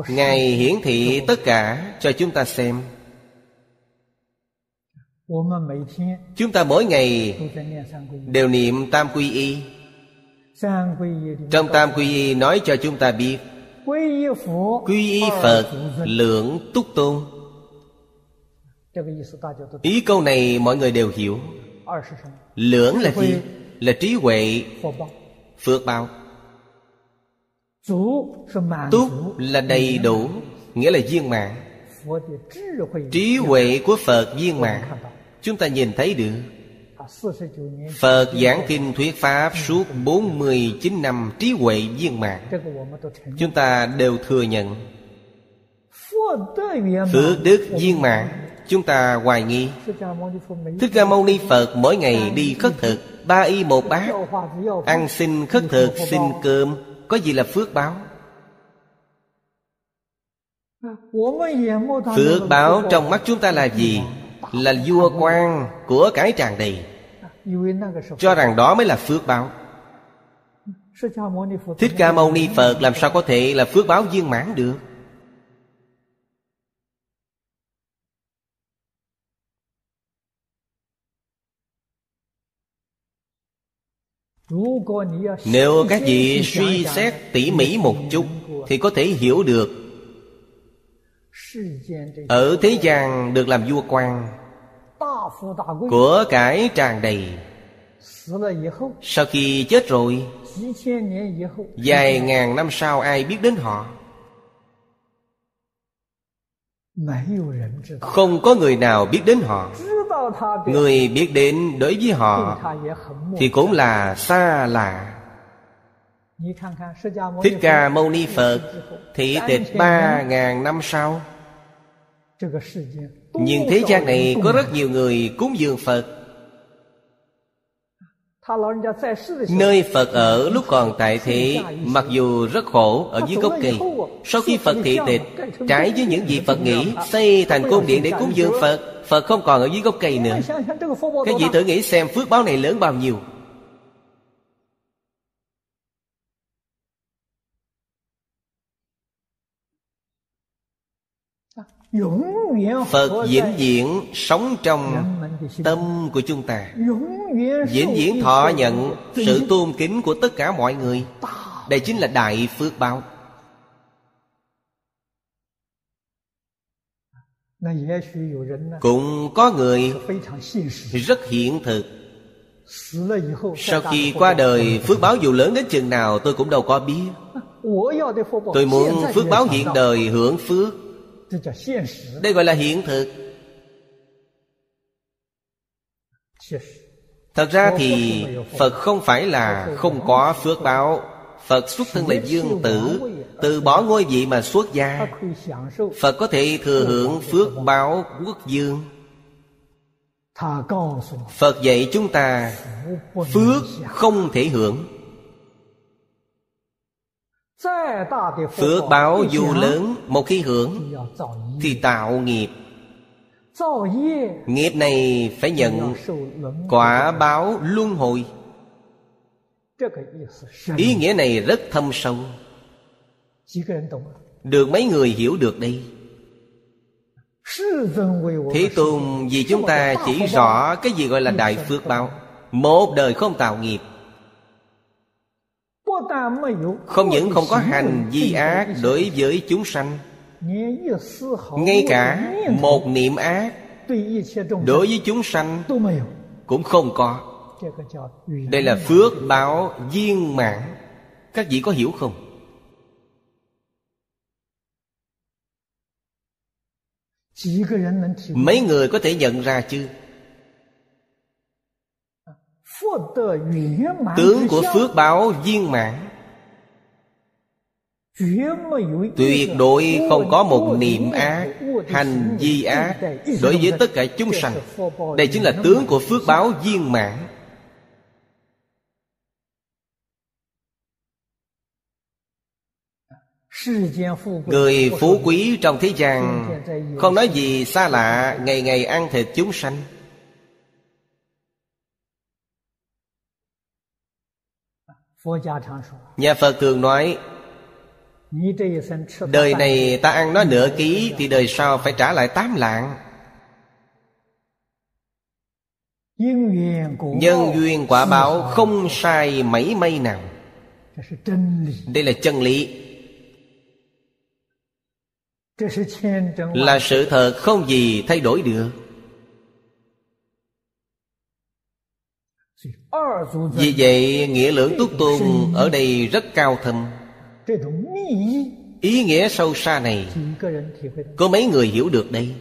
Ngài hiển thị tất cả cho chúng ta xem. Chúng ta mỗi ngày đều niệm tam quy y trong tam quy y nói cho chúng ta biết, quy y phật lượng túc tôn. Ý câu này mọi người đều hiểu. Lưỡng là gì? Là trí huệ. Phước báo. Túc là đầy đủ, nghĩa là viên mạng trí huệ của phật viên mạng chúng ta nhìn thấy được. Phật giảng kinh thuyết Pháp suốt 49 năm trí huệ viên mạng Chúng ta đều thừa nhận Phước đức viên mạng Chúng ta hoài nghi Thích Ca Mâu Ni Phật mỗi ngày đi khất thực, Ba y một bát, Ăn xin khất thực, xin cơm, Có gì là phước báo? Phước báo trong mắt chúng ta là gì? Là vua quan của cái tràng đầy cho rằng đó mới là phước báo. Thích Ca Mâu Ni Phật làm sao có thể là phước báo viên mãn được? Nếu các vị suy xét tỉ mỉ một chút Thì có thể hiểu được. Ở thế gian được làm vua quan Của cải tràn đầy. Sau khi chết rồi Vài ngàn năm sau ai biết đến họ? Không có người nào biết đến họ. Người biết đến đối với họ Thì cũng là xa lạ. Thích Ca Mâu Ni Phật Thị tịch ba ngàn năm sau Nhưng thế gian này có rất nhiều người cúng dường Phật Nơi Phật ở lúc còn tại thế Mặc dù rất khổ ở dưới gốc cây Sau khi Phật thị tịch Trái với những gì Phật nghĩ Xây thành cung điện để cúng dường Phật Phật không còn ở dưới gốc cây nữa Các vị thử nghĩ xem phước báo này lớn bao nhiêu Phật vĩnh viễn sống trong tâm của chúng ta. Vĩnh viễn thọ nhận sự tôn kính của tất cả mọi người. Đây chính là đại phước báo. Cũng có người rất hiện thực. Sau khi qua đời Phước báo dù lớn đến chừng nào tôi cũng đâu có biết. Tôi muốn phước báo hiện đời hưởng phước đây gọi là hiện thực. Thật ra thì Phật không phải là không có phước báo. Phật xuất thân là dương tử Từ bỏ ngôi vị mà xuất gia. Phật có thể thừa hưởng phước báo quốc dương. Phật dạy chúng ta Phước không thể hưởng Phước báo dù lớn Một khi hưởng Thì tạo nghiệp. Nghiệp này phải nhận Quả báo luân hồi. Ý nghĩa này rất thâm sâu. Được mấy người hiểu được đây? Thế Tôn vì chúng ta chỉ rõ Cái gì gọi là đại phước báo Một đời không tạo nghiệp không những không có hành vi ác đối với chúng sanh, Ngay cả một niệm ác Đối với chúng sanh Cũng không có. Đây là phước báo viên mãn. Các vị có hiểu không? Mấy người có thể nhận ra chứ? Tướng của phước báo viên mãn. Tuyệt đối không có một niệm ác Hành vi ác Đối với tất cả chúng sanh. Đây chính là tướng của phước báo viên mãn. Người phú quý trong thế gian Không nói gì xa lạ Ngày ngày ăn thịt chúng sanh. Nhà Phật thường nói Đời này ta ăn nó nửa ký Thì đời sau phải trả lại tám lạng. Nhân duyên quả báo không sai mảy may nào. Đây là chân lý. Là sự thật không gì thay đổi được. Vì vậy nghĩa lưỡng túc tôn ở đây rất cao thâm. Ý nghĩa sâu xa này Có mấy người hiểu được đây?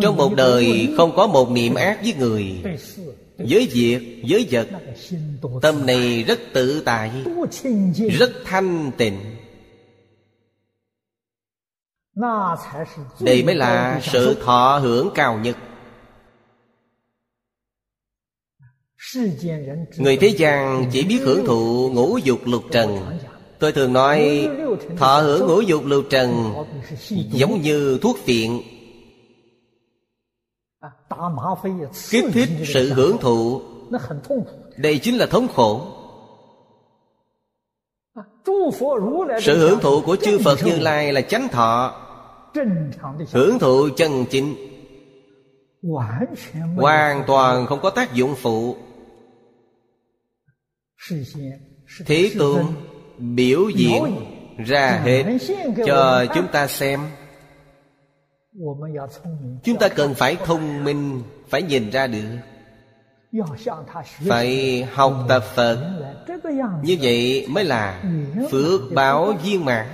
Trong một đời không có một niệm ác với người Với việc, với vật Tâm này rất tự tại Rất thanh tịnh đây mới là sự thọ hưởng cao nhất. người thế gian chỉ biết hưởng thụ ngũ dục lục trần. tôi thường nói thọ hưởng ngũ dục lục trần giống như thuốc phiện. kích thích sự hưởng thụ đây chính là thống khổ. sự hưởng thụ của chư phật như lai là chánh thọ hưởng thụ chân chính. Hoàn toàn không có tác dụng phụ. Thế tượng biểu diễn ra hết cho chúng ta xem. Chúng ta cần phải thông minh phải nhìn ra được. Phải học tập phật. Như vậy mới là phước báo viên mạng,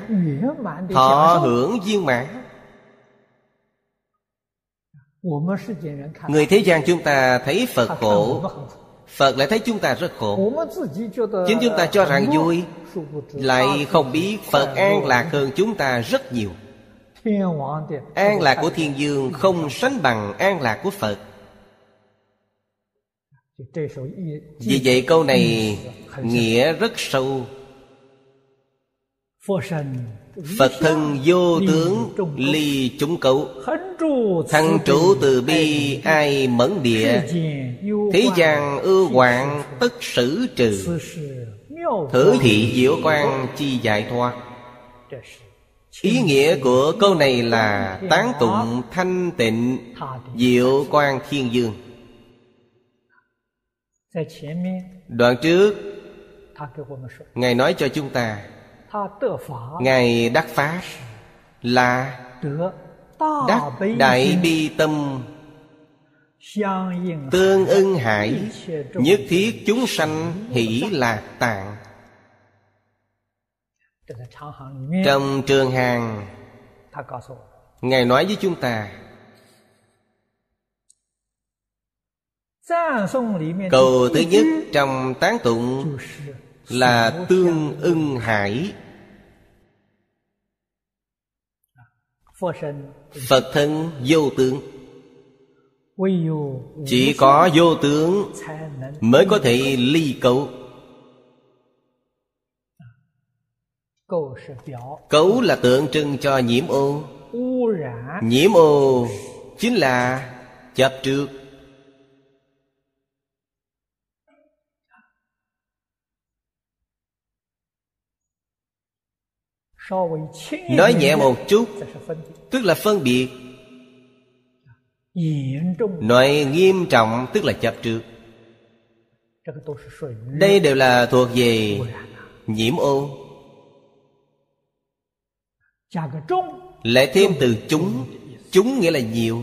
thọ hưởng viên mạng người thế gian chúng ta thấy phật khổ. phật lại thấy chúng ta rất khổ. chính chúng ta cho rằng vui lại không biết phật an lạc hơn chúng ta rất nhiều. an lạc của thiên dương không sánh bằng an lạc của phật. vì vậy câu này nghĩa rất sâu. Phật thân vô tướng ly chúng cấu. Thăng trụ từ bi ai mẫn địa, Thế gian ưu hoạn tất sử trừ. Thử thị diệu quan chi giải thoát Ý nghĩa của câu này là Tán tụng thanh tịnh diệu quan thiên dương. Đoạn trước, Ngài nói cho chúng ta ngài đắc pháp là đắc đại bi tâm. Tương ưng hải nhất thiết chúng sanh hỷ lạc tạng. Trong trường hàng ngài nói với chúng ta câu thứ nhất trong tán tụng là tương ưng hải. Phật thân vô tướng. Chỉ có vô tướng mới có thể ly cấu. Cấu là tượng trưng cho nhiễm ô. Nhiễm ô chính là chấp trước. nói nhẹ một chút tức là phân biệt. Nói nghiêm trọng tức là chấp trước. Đây đều là thuộc về nhiễm ô. Lại thêm từ chúng. Chúng nghĩa là nhiều.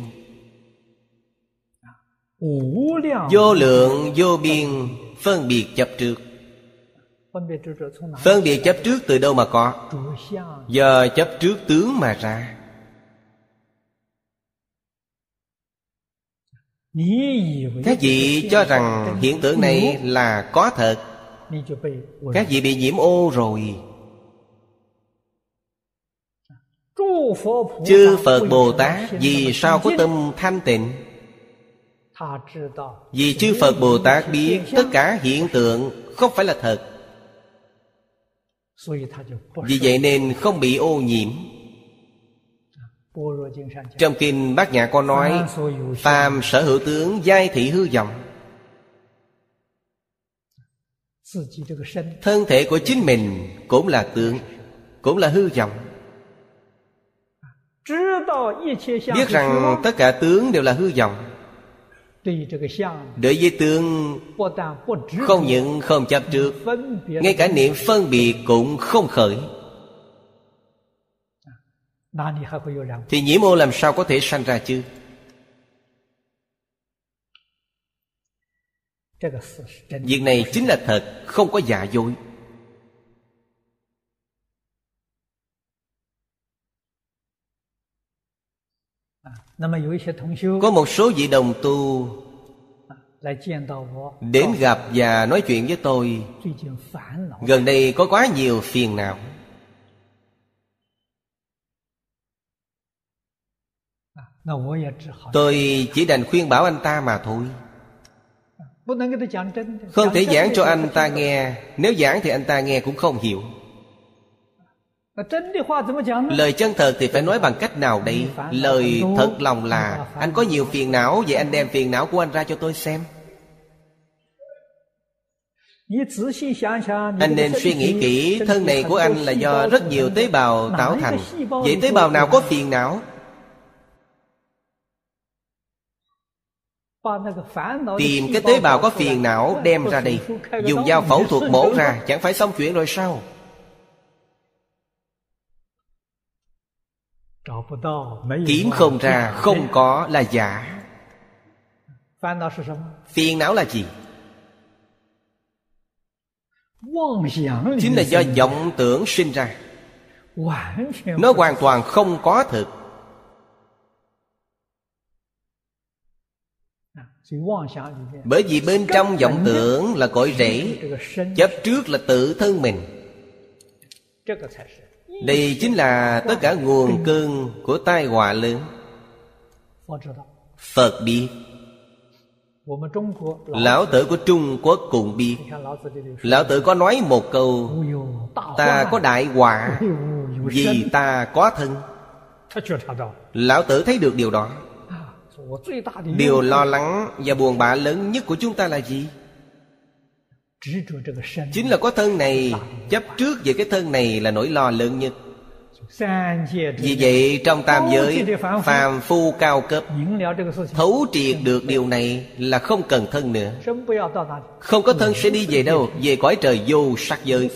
Vô lượng vô biên phân biệt chấp trước. Phân biệt chấp trước từ đâu mà có? Giờ chấp trước tướng mà ra. Các vị cho rằng hiện tượng này là có thật. Các vị bị nhiễm ô rồi. Chư Phật Bồ Tát Vì sao có tâm thanh tịnh? Vì chư Phật Bồ Tát biết Tất cả hiện tượng không phải là thật. Vì vậy nên không bị ô nhiễm. Trong kinh Bát Nhã có nói Phàm sở hữu tướng giai thị hư vọng. Thân thể của chính mình cũng là tướng Cũng là hư vọng. Biết rằng tất cả tướng đều là hư vọng. Đối với tướng Không những không chấp trước Ngay cả niệm phân biệt cũng không khởi. Thì nhiễm ô làm sao có thể sanh ra chứ? Việc này chính là thật Không có giả dối. có một số vị đồng tu đến gặp và nói chuyện với tôi gần đây có quá nhiều phiền não. tôi chỉ đành khuyên bảo anh ta mà thôi. Không thể giảng cho anh ta nghe. Nếu giảng thì anh ta nghe cũng không hiểu lời chân thật thì phải nói bằng cách nào đây? Lời thật lòng là anh có nhiều phiền não vậy anh đem phiền não của anh ra cho tôi xem. Anh nên suy nghĩ kỹ thân này của anh là do rất nhiều tế bào tạo thành. Vậy tế bào nào có phiền não? Tìm cái tế bào có phiền não đem ra đi dùng dao phẫu thuật mổ ra chẳng phải xong chuyện rồi sao? kiếm không ra không có là giả. Phiền não là gì? Chính là do vọng tưởng sinh ra. Nó hoàn toàn không có thực. À, Bởi vì bên trong vọng tưởng là cội rễ chấp trước là tự thân mình. Đây chính là tất cả nguồn cơn của tai họa lớn. Phật biết Lão tử của Trung Quốc cũng biết Lão tử có nói một câu, Ta có đại họa, Vì ta có thân. Lão tử thấy được điều đó. Điều lo lắng và buồn bã lớn nhất của chúng ta là gì? chính là có thân này chấp trước về cái thân này là nỗi lo lớn nhất vì vậy trong tam giới phàm phu cao cấp thấu triệt được điều này là không cần thân nữa không có thân sẽ đi về đâu về cõi trời vô sắc giới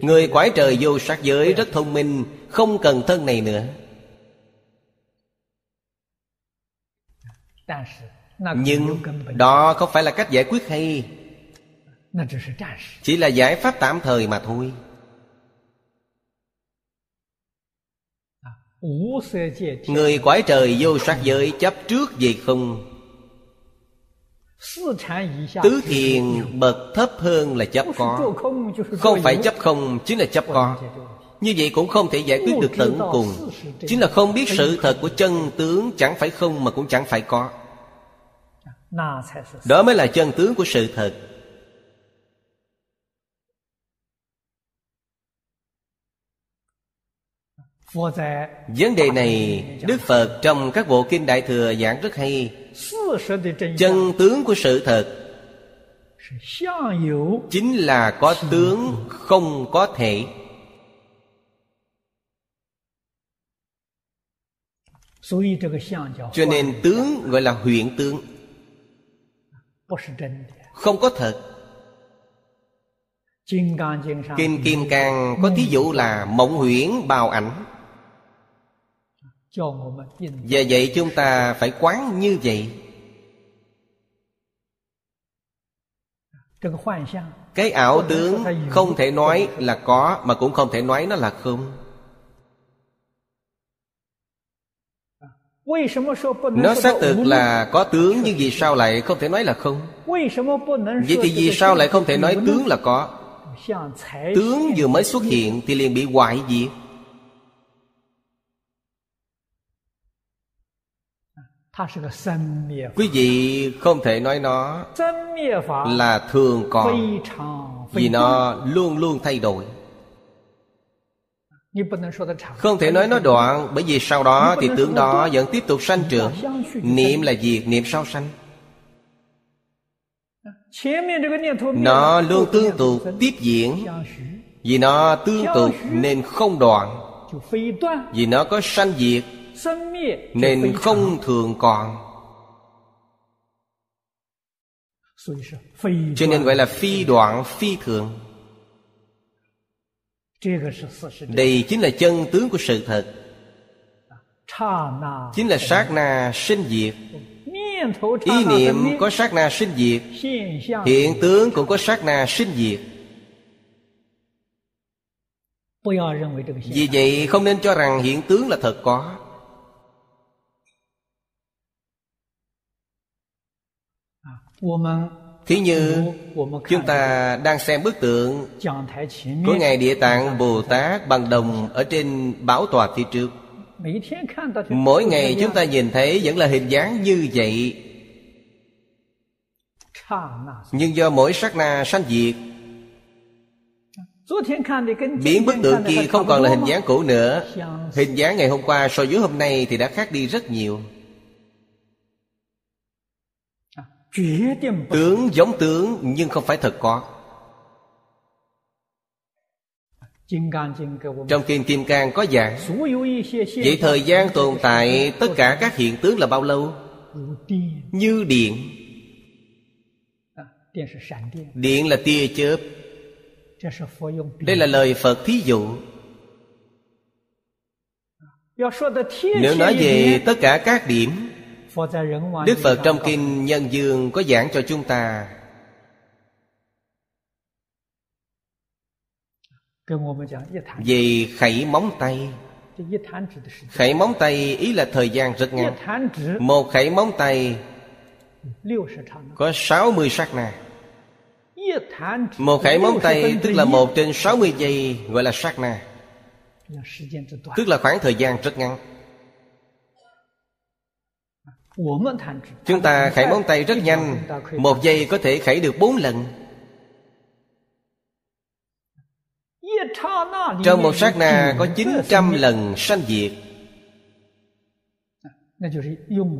người cõi trời vô sắc giới rất thông minh không cần thân này nữa nhưng đó không phải là cách giải quyết hay chỉ là giải pháp tạm thời mà thôi. người quải trời vô sát giới chấp trước gì không? tứ thiền bậc thấp hơn là chấp có. không phải chấp không chính là chấp có. Như vậy cũng không thể giải quyết được tận cùng. chính là không biết sự thật của chân tướng chẳng phải không mà cũng chẳng phải có. À, Đó mới là chân tướng của sự thật. Vấn đề này Đức Phật trong các bộ kinh Đại Thừa giảng rất hay. Chân tướng của sự thật. Chính là có tướng không có thể. Cho nên tướng gọi là huyện tướng. Không có thật. Kim Kim Cang có thí dụ là mộng huyễn bào ảnh. Và vậy chúng ta phải quán như vậy. Cái ảo tướng không thể nói là có Mà cũng không thể nói nó là không. Nó xác thực là có tướng Nhưng vì sao lại không thể nói là không? Vậy thì vì sao lại không thể nói tướng là có? Tướng vừa mới xuất hiện Thì liền bị hoại diệt. quý vị không thể nói nó là thường còn vì nó luôn luôn thay đổi. không thể nói nó đoạn bởi vì sau đó thì tướng đó vẫn tiếp tục sanh trưởng. niệm là việc niệm sau sanh. nó luôn tương tục tiếp diễn. vì nó tương tục nên không đoạn. vì nó có sanh diệt nên không thường còn. cho nên gọi là phi đoạn phi thường. đây chính là chân tướng của sự thật. chính là sát na sinh diệt. ý niệm có sát na sinh diệt. hiện tướng cũng có sát na sinh diệt. vì vậy không nên cho rằng hiện tướng là thật có. Thế như chúng ta đang xem bức tượng của Ngài Địa Tạng Bồ Tát bằng đồng ở trên bảo tòa phía trước. Mỗi ngày chúng ta nhìn thấy vẫn là hình dáng như vậy. Nhưng do mỗi sát na sanh diệt, Biến bức tượng kia không còn là hình dáng cũ nữa. Hình dáng ngày hôm qua so với hôm nay thì đã khác đi rất nhiều. Tướng giống tướng nhưng không phải thật có. Trong kinh Kim Cang có giảng Vậy thời gian tồn tại tất cả các hiện tướng là bao lâu? Như điện. Điện là tia chớp. Đây là lời Phật thí dụ. Nếu nói về tất cả các điểm Đức Phật trong Kinh Nhân Dương có giảng cho chúng ta. Về khẩy móng tay. Khẩy móng tay ý là thời gian rất ngắn. Một khẩy móng tay Có 60 sát na. Một khẩy móng tay tức là một trên 60 giây Gọi là sát na. Tức là khoảng thời gian rất ngắn. Chúng ta khẩy móng tay rất nhanh. Một giây có thể khẩy được bốn lần. Trong một sát na có 900 lần sanh diệt.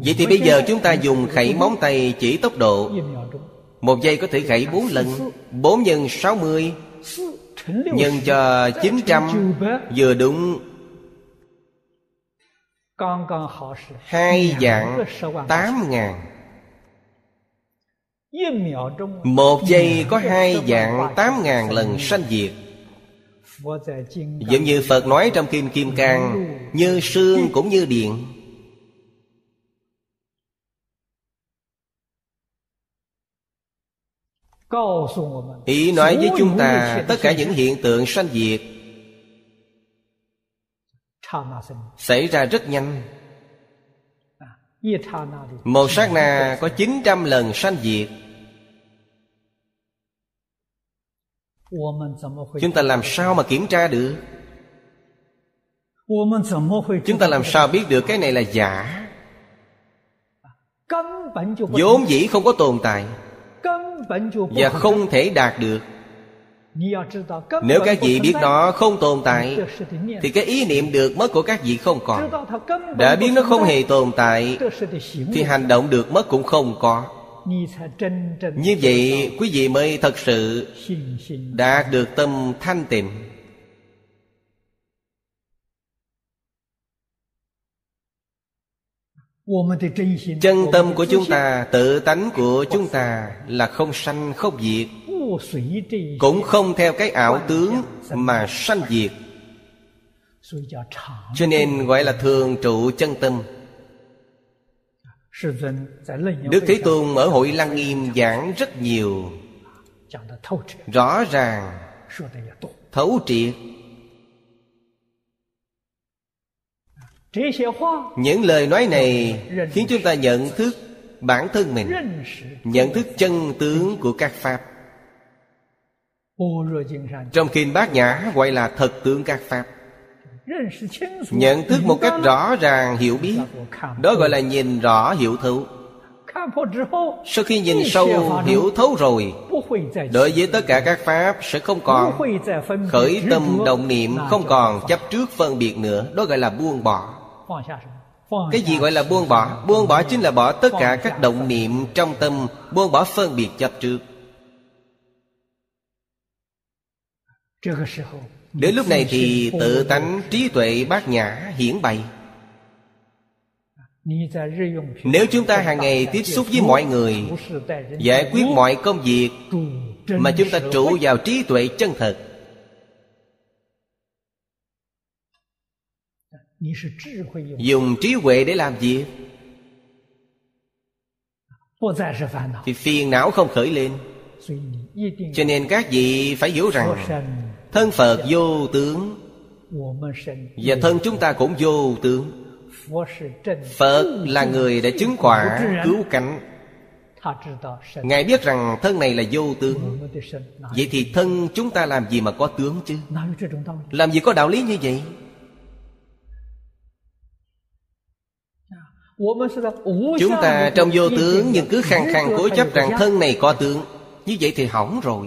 Vậy thì bây giờ chúng ta dùng khẩy móng tay chỉ tốc độ. Một giây có thể khẩy 4 lần. 4 nhân 60 Nhân cho 900 Vừa đúng hai dạng tám ngàn. Một giây có hai dạng tám ngàn lần sanh diệt. Giống như Phật nói trong Kim Kim Cang Như sương cũng như điện. Ý nói với chúng ta Tất cả những hiện tượng sanh diệt xảy ra rất nhanh. Một sát na có 900 lần sanh diệt. Chúng ta làm sao mà kiểm tra được? Chúng ta làm sao biết được cái này là giả? Vốn dĩ không có tồn tại. Và không thể đạt được nếu các vị biết nó không tồn tại thì cái ý niệm được mất của các vị không còn. Đã biết nó không hề tồn tại thì hành động được mất cũng không có. Như vậy quý vị mới thật sự đạt được tâm thanh tịnh. Chân tâm của chúng ta tự tánh của chúng ta là không sanh không diệt cũng không theo cái ảo tướng mà sanh diệt. Cho nên gọi là thường trụ chân tâm. Đức thế tôn ở hội lăng nghiêm giảng rất nhiều. Rõ ràng. Thấu triệt. Những lời nói này khiến chúng ta nhận thức bản thân mình nhận thức chân tướng của các pháp trong kinh bát nhã gọi là thật tướng các pháp. nhận thức một cách rõ ràng hiểu biết. Đó gọi là nhìn rõ hiểu thấu. sau khi nhìn sâu hiểu thấu rồi Đối với tất cả các pháp sẽ không còn Khởi tâm động niệm không còn chấp trước phân biệt nữa. Đó gọi là buông bỏ. Cái gì gọi là buông bỏ? Buông bỏ chính là bỏ tất cả các động niệm trong tâm Buông bỏ phân biệt chấp trước. Đến lúc này thì tự tánh trí tuệ bát nhã hiển bày Nếu chúng ta hàng ngày tiếp xúc với mọi người Giải quyết mọi công việc Mà chúng ta trụ vào trí tuệ chân thật Dùng trí huệ để làm gì? Thì phiền não không khởi lên Cho nên các vị phải hiểu rằng Thân Phật vô tướng. Và thân chúng ta cũng vô tướng. Phật là người đã chứng quả cứu cánh. Ngài biết rằng thân này là vô tướng. Vậy thì thân chúng ta làm gì mà có tướng chứ? Làm gì có đạo lý như vậy? Chúng ta trong vô tướng Nhưng cứ khăng khăng cố chấp rằng thân này có tướng. Như vậy thì hỏng rồi.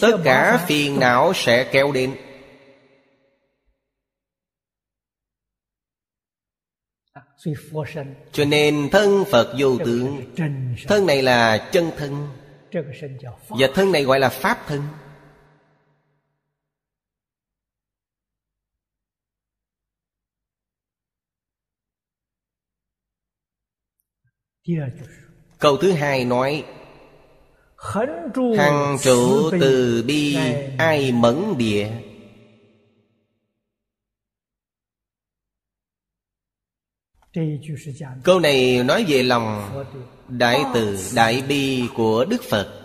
tất cả phiền não sẽ kéo đến. Cho nên thân phật vô tướng. thân này là chân thân. Và thân này gọi là pháp thân. Câu thứ hai nói hằng trụ từ bi ai mẫn địa câu này nói về lòng đại từ đại bi của đức phật.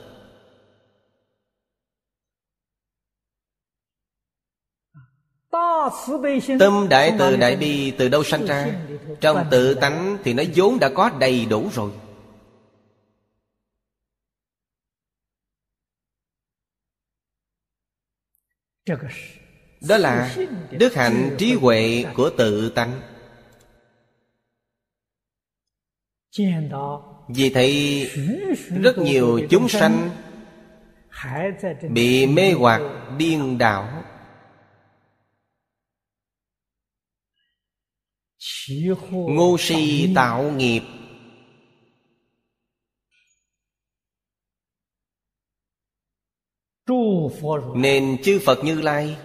Tâm đại từ đại bi từ đâu sanh ra? Trong tự tánh thì nó vốn đã có đầy đủ rồi. đó là đức hạnh trí huệ của tự tánh. Vì thấy rất nhiều chúng sanh bị mê hoặc điên đảo. Ngu si tạo nghiệp. Nên chư Phật Như Lai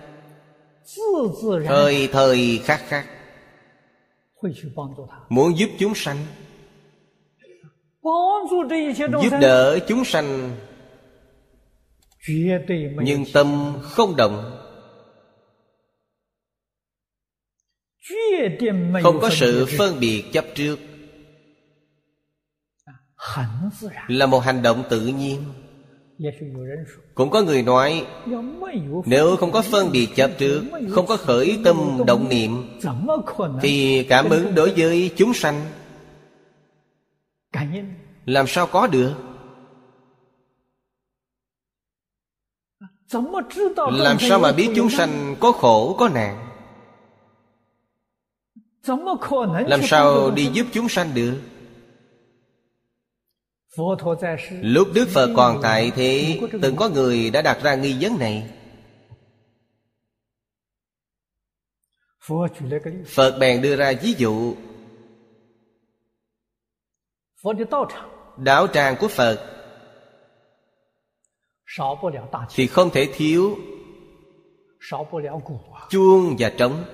Thời thời khắc khắc Muốn giúp chúng sanh Giúp đỡ chúng sanh. Nhưng tâm không động Không có sự phân biệt chấp trước. Là một hành động tự nhiên. Cũng có người nói Nếu không có phân biệt chấp trước Không có khởi tâm động niệm Thì cảm ứng đối với chúng sanh. Làm sao có được? Làm sao mà biết chúng sanh có khổ có nạn? Làm sao đi giúp chúng sanh được? Lúc Đức Phật còn tại thế Từng có người đã đặt ra nghi vấn này. Phật bèn đưa ra ví dụ. Đạo tràng. Của Phật Thì không thể thiếu Chuông và trống.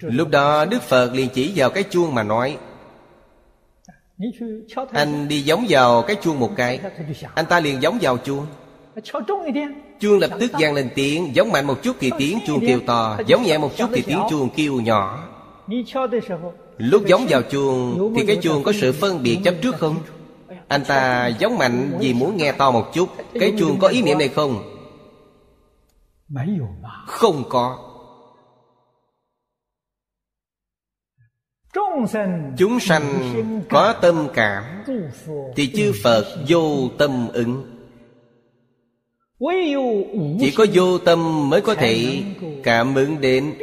Lúc đó Đức Phật liền chỉ vào cái chuông mà nói anh đi giống vào cái chuông một cái anh ta liền giống vào chuông chuông lập tức vang lên tiếng giống mạnh một chút thì tiếng chuông kêu to giống nhẹ một chút thì tiếng chuông kêu nhỏ lúc giống vào chuông thì cái chuông có sự phân biệt chấp trước không anh ta giống mạnh vì muốn nghe to một chút cái chuông có ý niệm này không không có Chúng sanh có tâm cảm Thì chư Phật vô tâm ứng. Chỉ có vô tâm mới có thể cảm ứng đến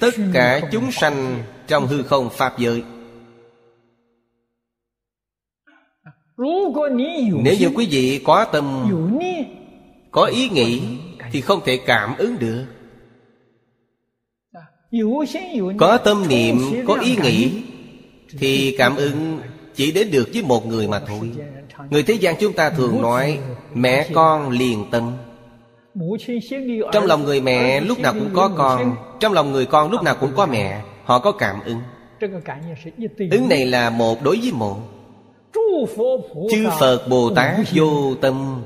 Tất cả chúng sanh trong hư không Pháp giới. Nếu như quý vị có tâm Có ý nghĩ. Thì không thể cảm ứng được. Có tâm niệm, có ý nghĩ Thì cảm ứng chỉ đến được với một người mà thôi. Người thế gian chúng ta thường nói Mẹ con liền tâm. Trong lòng người mẹ lúc nào cũng có con Trong lòng người con lúc nào cũng có mẹ Họ có cảm ứng. Ứng này là một đối với một. Chư Phật Bồ Tát vô tâm.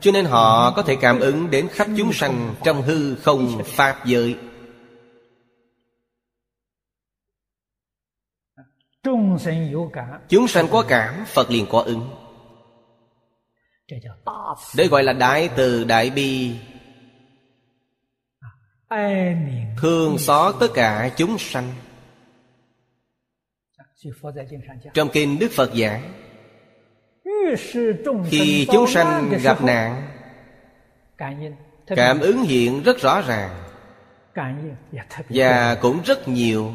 Cho nên họ có thể cảm ứng đến khắp chúng sanh Trong hư không Pháp giới. Chúng sanh có cảm Phật liền có ứng. Đây gọi là đại từ đại bi. Thương xót tất cả chúng sanh. Trong kinh Đức Phật giảng Khi chúng sanh gặp nạn Cảm ứng hiện rất rõ ràng. Và cũng rất nhiều.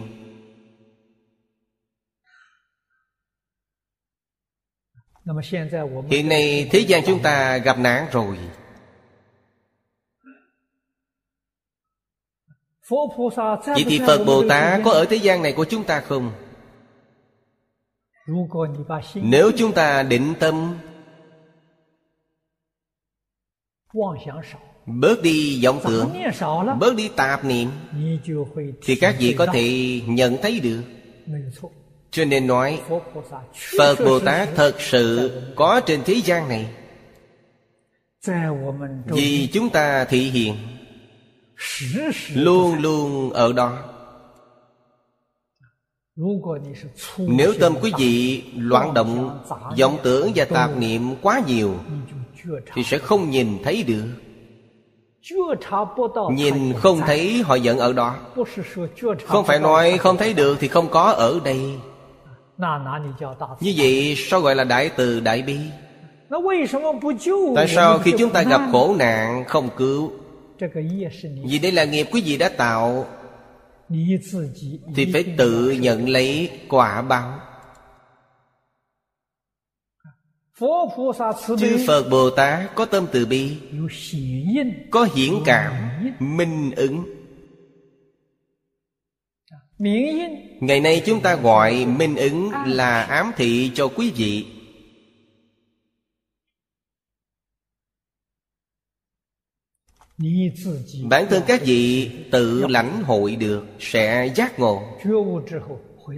hiện nay thế gian chúng ta gặp nạn rồi. Vậy thì phật bồ tát có ở thế gian này của chúng ta không? nếu chúng ta định tâm Bớt đi vọng tưởng Bớt đi tạp niệm Thì các vị có thể nhận thấy được cho nên nói, phật bồ tát thật sự có trên thế gian này. Vì chúng ta thị hiện luôn luôn ở đó. Nếu tâm quý vị loạn động, vọng tưởng và tạp niệm quá nhiều, thì sẽ không nhìn thấy được. Nhìn không thấy, họ giận ở đó. Không phải nói không thấy được thì không có ở đây. Như vậy sao gọi là đại từ đại bi? Tại sao khi chúng ta gặp khổ nạn không cứu? Vì đây là nghiệp quý vị đã tạo. Thì phải tự nhận lấy quả báo. Chư Phật Bồ Tát có tâm từ bi Có hiển cảm Minh ứng ngày nay chúng ta gọi minh ứng là ám thị cho quý vị. Bản thân các vị tự lãnh hội được sẽ giác ngộ.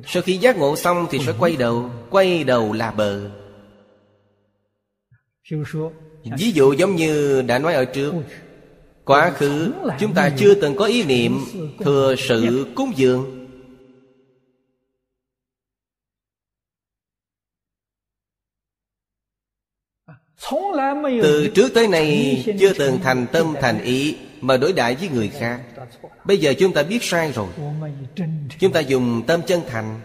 Sau khi giác ngộ xong thì sẽ quay đầu quay đầu là bờ. Ví dụ giống như đã nói ở trước quá khứ chúng ta chưa từng có ý niệm thừa sự cúng dường. từ trước tới nay chưa từng thành tâm thành ý mà đối đãi với người khác. Bây giờ chúng ta biết sai rồi. Chúng ta dùng tâm chân thành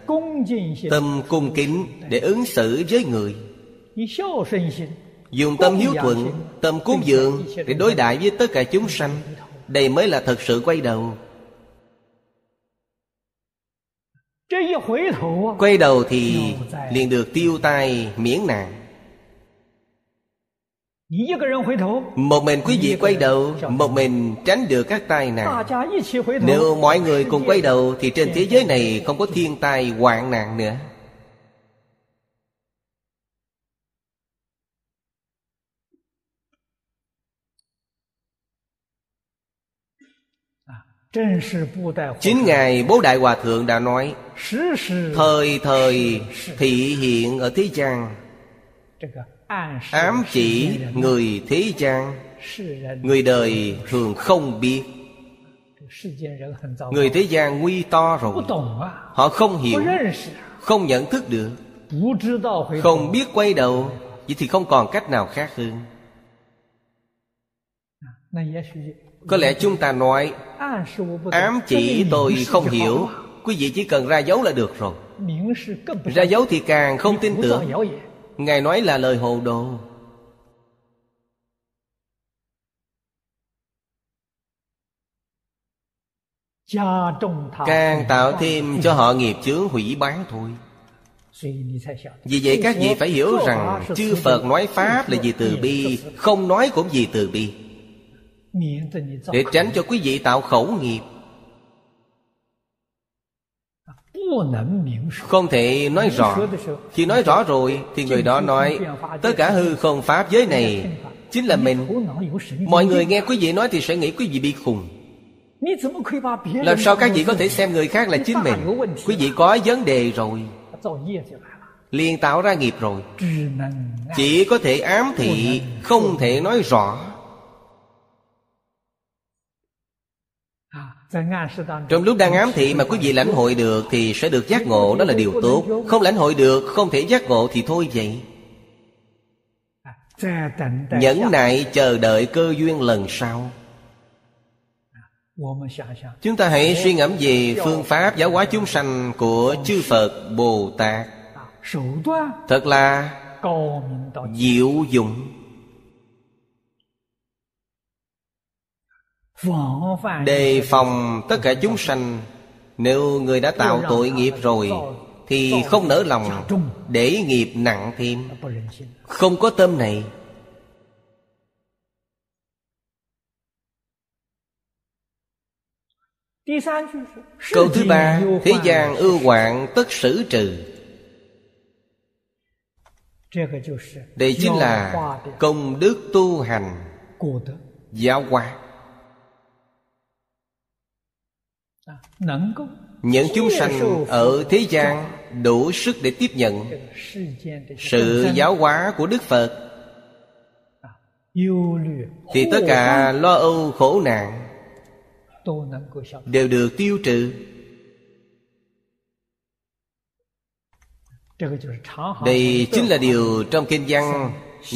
tâm cung kính để ứng xử với người. Dùng tâm hiếu thuận tâm cúng dường để đối đãi với tất cả chúng sanh. Đây mới là thật sự quay đầu. Quay đầu thì liền được tiêu tai miễn nạn một mình quý vị quay đầu Một mình tránh được các tai nạn. Nếu mọi người cùng quay đầu Thì trên thế giới này không có thiên tai hoạn nạn nữa. Chính Ngài Bố Đại Hòa Thượng đã nói Thời thời thị hiện ở thế gian ám chỉ người thế gian, người đời thường không biết. Người thế gian nguy to rồi, họ không hiểu, không nhận thức được, không biết quay đầu, vậy thì không còn cách nào khác hơn. Có lẽ chúng ta nói, ám chỉ tôi không hiểu, quý vị chỉ cần ra dấu là được rồi. Ra dấu thì càng không tin tưởng. Ngài nói là lời hồ đồ. Càng tạo thêm cho họ nghiệp chướng hủy bán thôi. Vì vậy các vị phải hiểu rằng Chư Phật nói Pháp là vì từ bi Không nói cũng vì từ bi. Để tránh cho quý vị tạo khẩu nghiệp. Không thể nói rõ. Khi nói rõ rồi Thì người đó nói Tất cả hư không pháp giới này Chính là mình Mọi người nghe quý vị nói Thì sẽ nghĩ quý vị bị khùng. Làm sao các vị có thể xem người khác là chính mình? Quý vị có vấn đề rồi. Liền tạo ra nghiệp rồi. Chỉ có thể ám thị Không thể nói rõ. trong lúc đang ám thị mà quý vị lãnh hội được Thì sẽ được giác ngộ đó là điều tốt. Không lãnh hội được không thể giác ngộ thì thôi vậy. À, Nhẫn nại chờ đợi cơ duyên lần sau. À, chúng ta hãy suy ngẫm về phương pháp giáo hóa chúng sanh của chư Phật Bồ Tát. À, Thật là diệu dụng. đề phòng tất cả chúng sanh nếu người đã tạo tội nghiệp rồi thì không nỡ lòng để nghiệp nặng thêm. Không có tâm này. Câu thứ ba Thế gian ưu hoạn tất sử trừ. Đây chính là công đức tu hành. Giáo hóa. những chúng sanh ở thế gian đủ sức để tiếp nhận sự giáo hóa của đức phật. Thì tất cả lo âu khổ nạn đều được tiêu trừ. Đây chính là điều trong kinh văn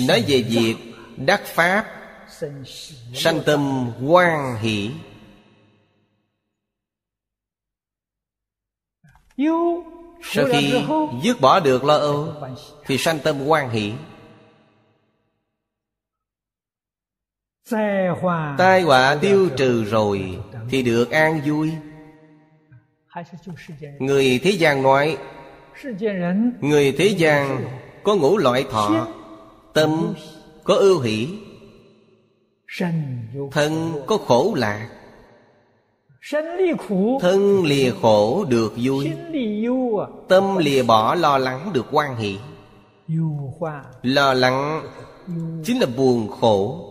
nói về việc đắc pháp sanh tâm quan hỷ. sau khi dứt bỏ được lo âu thì sanh tâm quan hỷ. Tai họa tiêu trừ rồi thì được an vui. Người thế gian nói người thế gian có ngũ loại thọ tâm có ưu hỷ. Thân có khổ lạc. Thân lìa khổ được vui. Tâm lìa bỏ lo lắng được quan hỷ. Lo lắng chính là buồn khổ.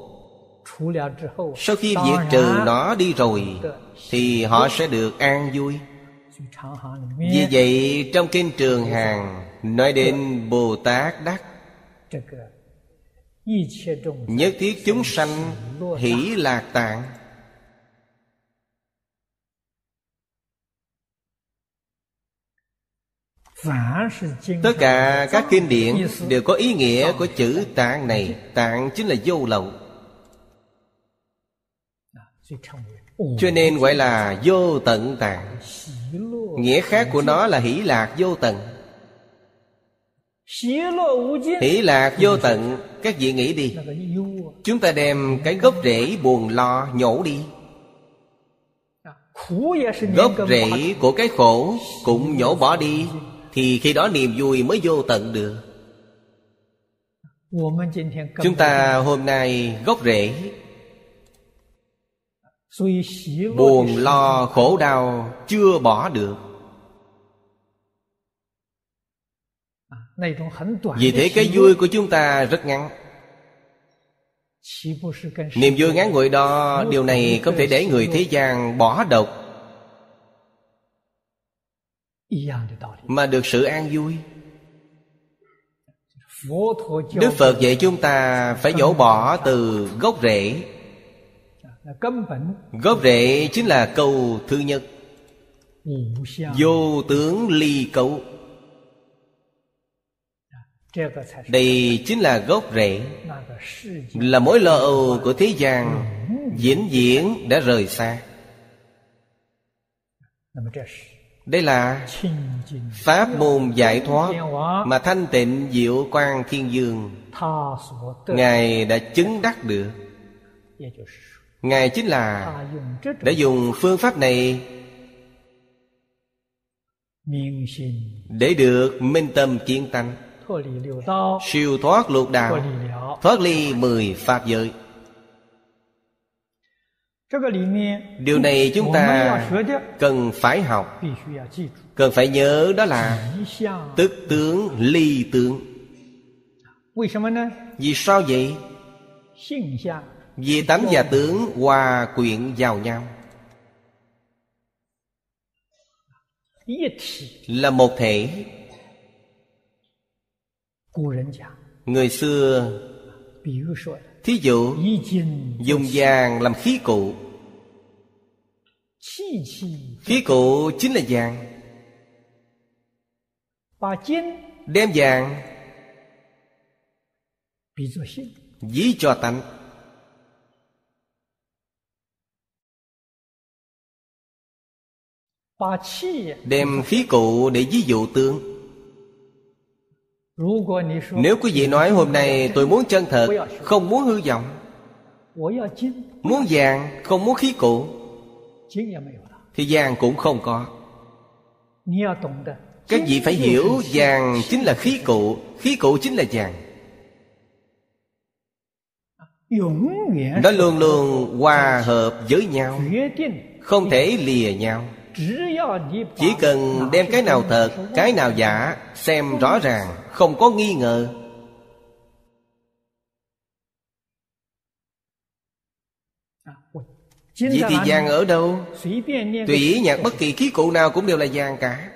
Sau khi diệt trừ nó đi rồi Thì họ sẽ được an vui. Vì vậy trong kinh Trường Hàng Nói đến Bồ Tát Đắc Nhất thiết chúng sanh hỷ lạc tạng. Tất cả các kinh điển đều có ý nghĩa của chữ tạng này. Tạng chính là vô lậu. Cho nên gọi là vô tận tạng. Nghĩa khác của nó là hỷ lạc vô tận. Hỷ lạc vô tận, Các vị nghĩ đi. Chúng ta đem cái gốc rễ buồn lo nhổ đi. Gốc rễ của cái khổ Cũng nhổ bỏ đi thì khi đó niềm vui mới vô tận được. Chúng ta hôm nay gốc rễ. Buồn, lo, khổ, đau chưa bỏ được. Vì thế cái vui của chúng ta rất ngắn. Niềm vui ngắn ngủi đó, điều này không thể để người thế gian bỏ độc mà được sự an vui. đức phật dạy chúng ta phải dỗ bỏ từ gốc rễ. Gốc rễ chính là câu thứ nhất. Vô tướng ly cấu. Đây chính là gốc rễ. Là mối lo âu của thế gian diễn diễn đã rời xa. Đây là Pháp môn giải thoát Mà thanh tịnh diệu quan thiên dương Ngài đã chứng đắc được. Ngài chính là Đã dùng phương pháp này Để được minh tâm kiến tánh, Siêu thoát lục đạo Thoát ly mười Pháp giới điều này chúng ta cần phải học. cần phải nhớ đó là tức tướng ly tướng. vì sao vậy? vì tánh và tướng hòa quyện vào nhau. là một thể. người xưa thí dụ dùng vàng làm khí cụ khí cụ chính là vàng. Đem vàng. Ví cho tánh đem khí cụ để ví dụ tương. Nếu quý vị nói hôm nay tôi muốn chân thật Không muốn hư vọng. Muốn vàng không muốn khí cụ. Thế gian cũng không có. Các vị phải hiểu vàng chính là khí cụ Khí cụ chính là vàng. Nó luôn luôn hòa hợp với nhau Không thể lìa nhau. Chỉ cần đem cái nào thật Cái nào giả Xem rõ ràng Không có nghi ngờ. Vậy thì vàng ở đâu? Tùy ý nhạc bất kỳ khí cụ nào cũng đều là vàng cả.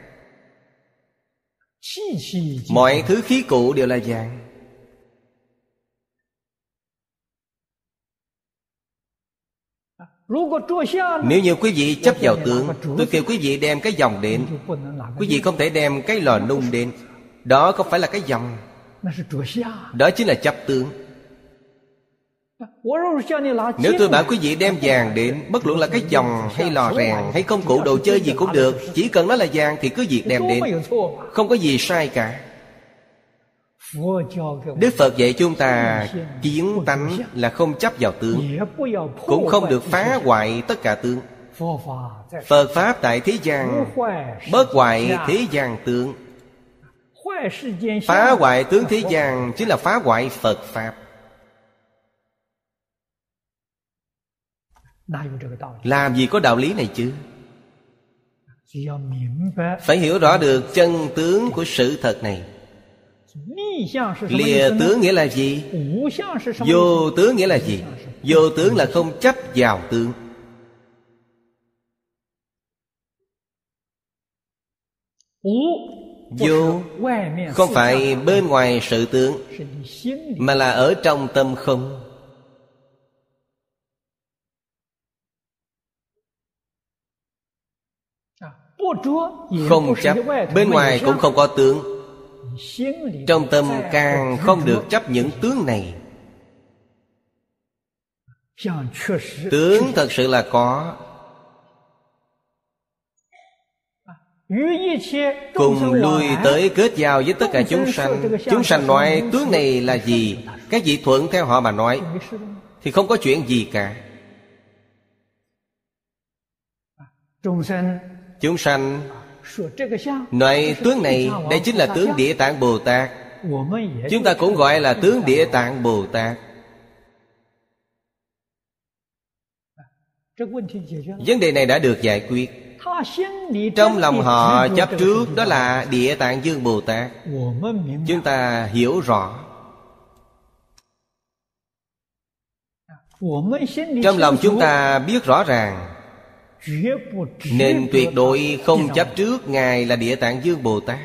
Mọi thứ khí cụ đều là vàng. Nếu như quý vị chấp vào tượng Tôi kêu quý vị đem cái dòng đến. Quý vị không thể đem cái lò nung đến. Đó không phải là cái dòng. Đó chính là chấp tượng nếu tôi bảo quý vị đem vàng đến Bất luận là cái chồng hay lò rèn Hay công cụ đồ chơi gì cũng được, Chỉ cần nó là vàng thì cứ việc đem đến. Không có gì sai cả. Đức Phật dạy chúng ta Kiến tánh là không chấp vào tướng, Cũng không được phá hoại tất cả tướng. Phật Pháp tại thế gian Bớt hoại thế gian tướng. Phá hoại tướng thế gian Chính là phá hoại Phật Pháp. làm gì có đạo lý này chứ? Phải hiểu rõ được chân tướng của sự thật này. Lìa tướng nghĩa là gì? vô tướng nghĩa là gì? Vô tướng là không chấp vào tướng. Vô không phải bên ngoài sự tướng mà là ở trong tâm không? Không chấp Bên ngoài cũng không có tướng. Trong tâm càng không được chấp những tướng này. Tướng thật sự là có. Cùng lui tới kết giao với tất cả chúng sanh. Chúng sanh nói tướng này là gì? Các vị thuận theo họ mà nói Thì không có chuyện gì cả. Chúng sanh. Nói tướng này Đây chính là tướng Địa Tạng Bồ Tát. Chúng ta cũng gọi là tướng Địa Tạng Bồ Tát. Vấn đề này đã được giải quyết. Trong lòng họ chấp trước Đó là Địa Tạng Dương Bồ Tát. Chúng ta hiểu rõ. À, Trong lòng chúng ta biết rõ ràng nên tuyệt đối không chấp trước ngài là địa tạng dương bồ tát.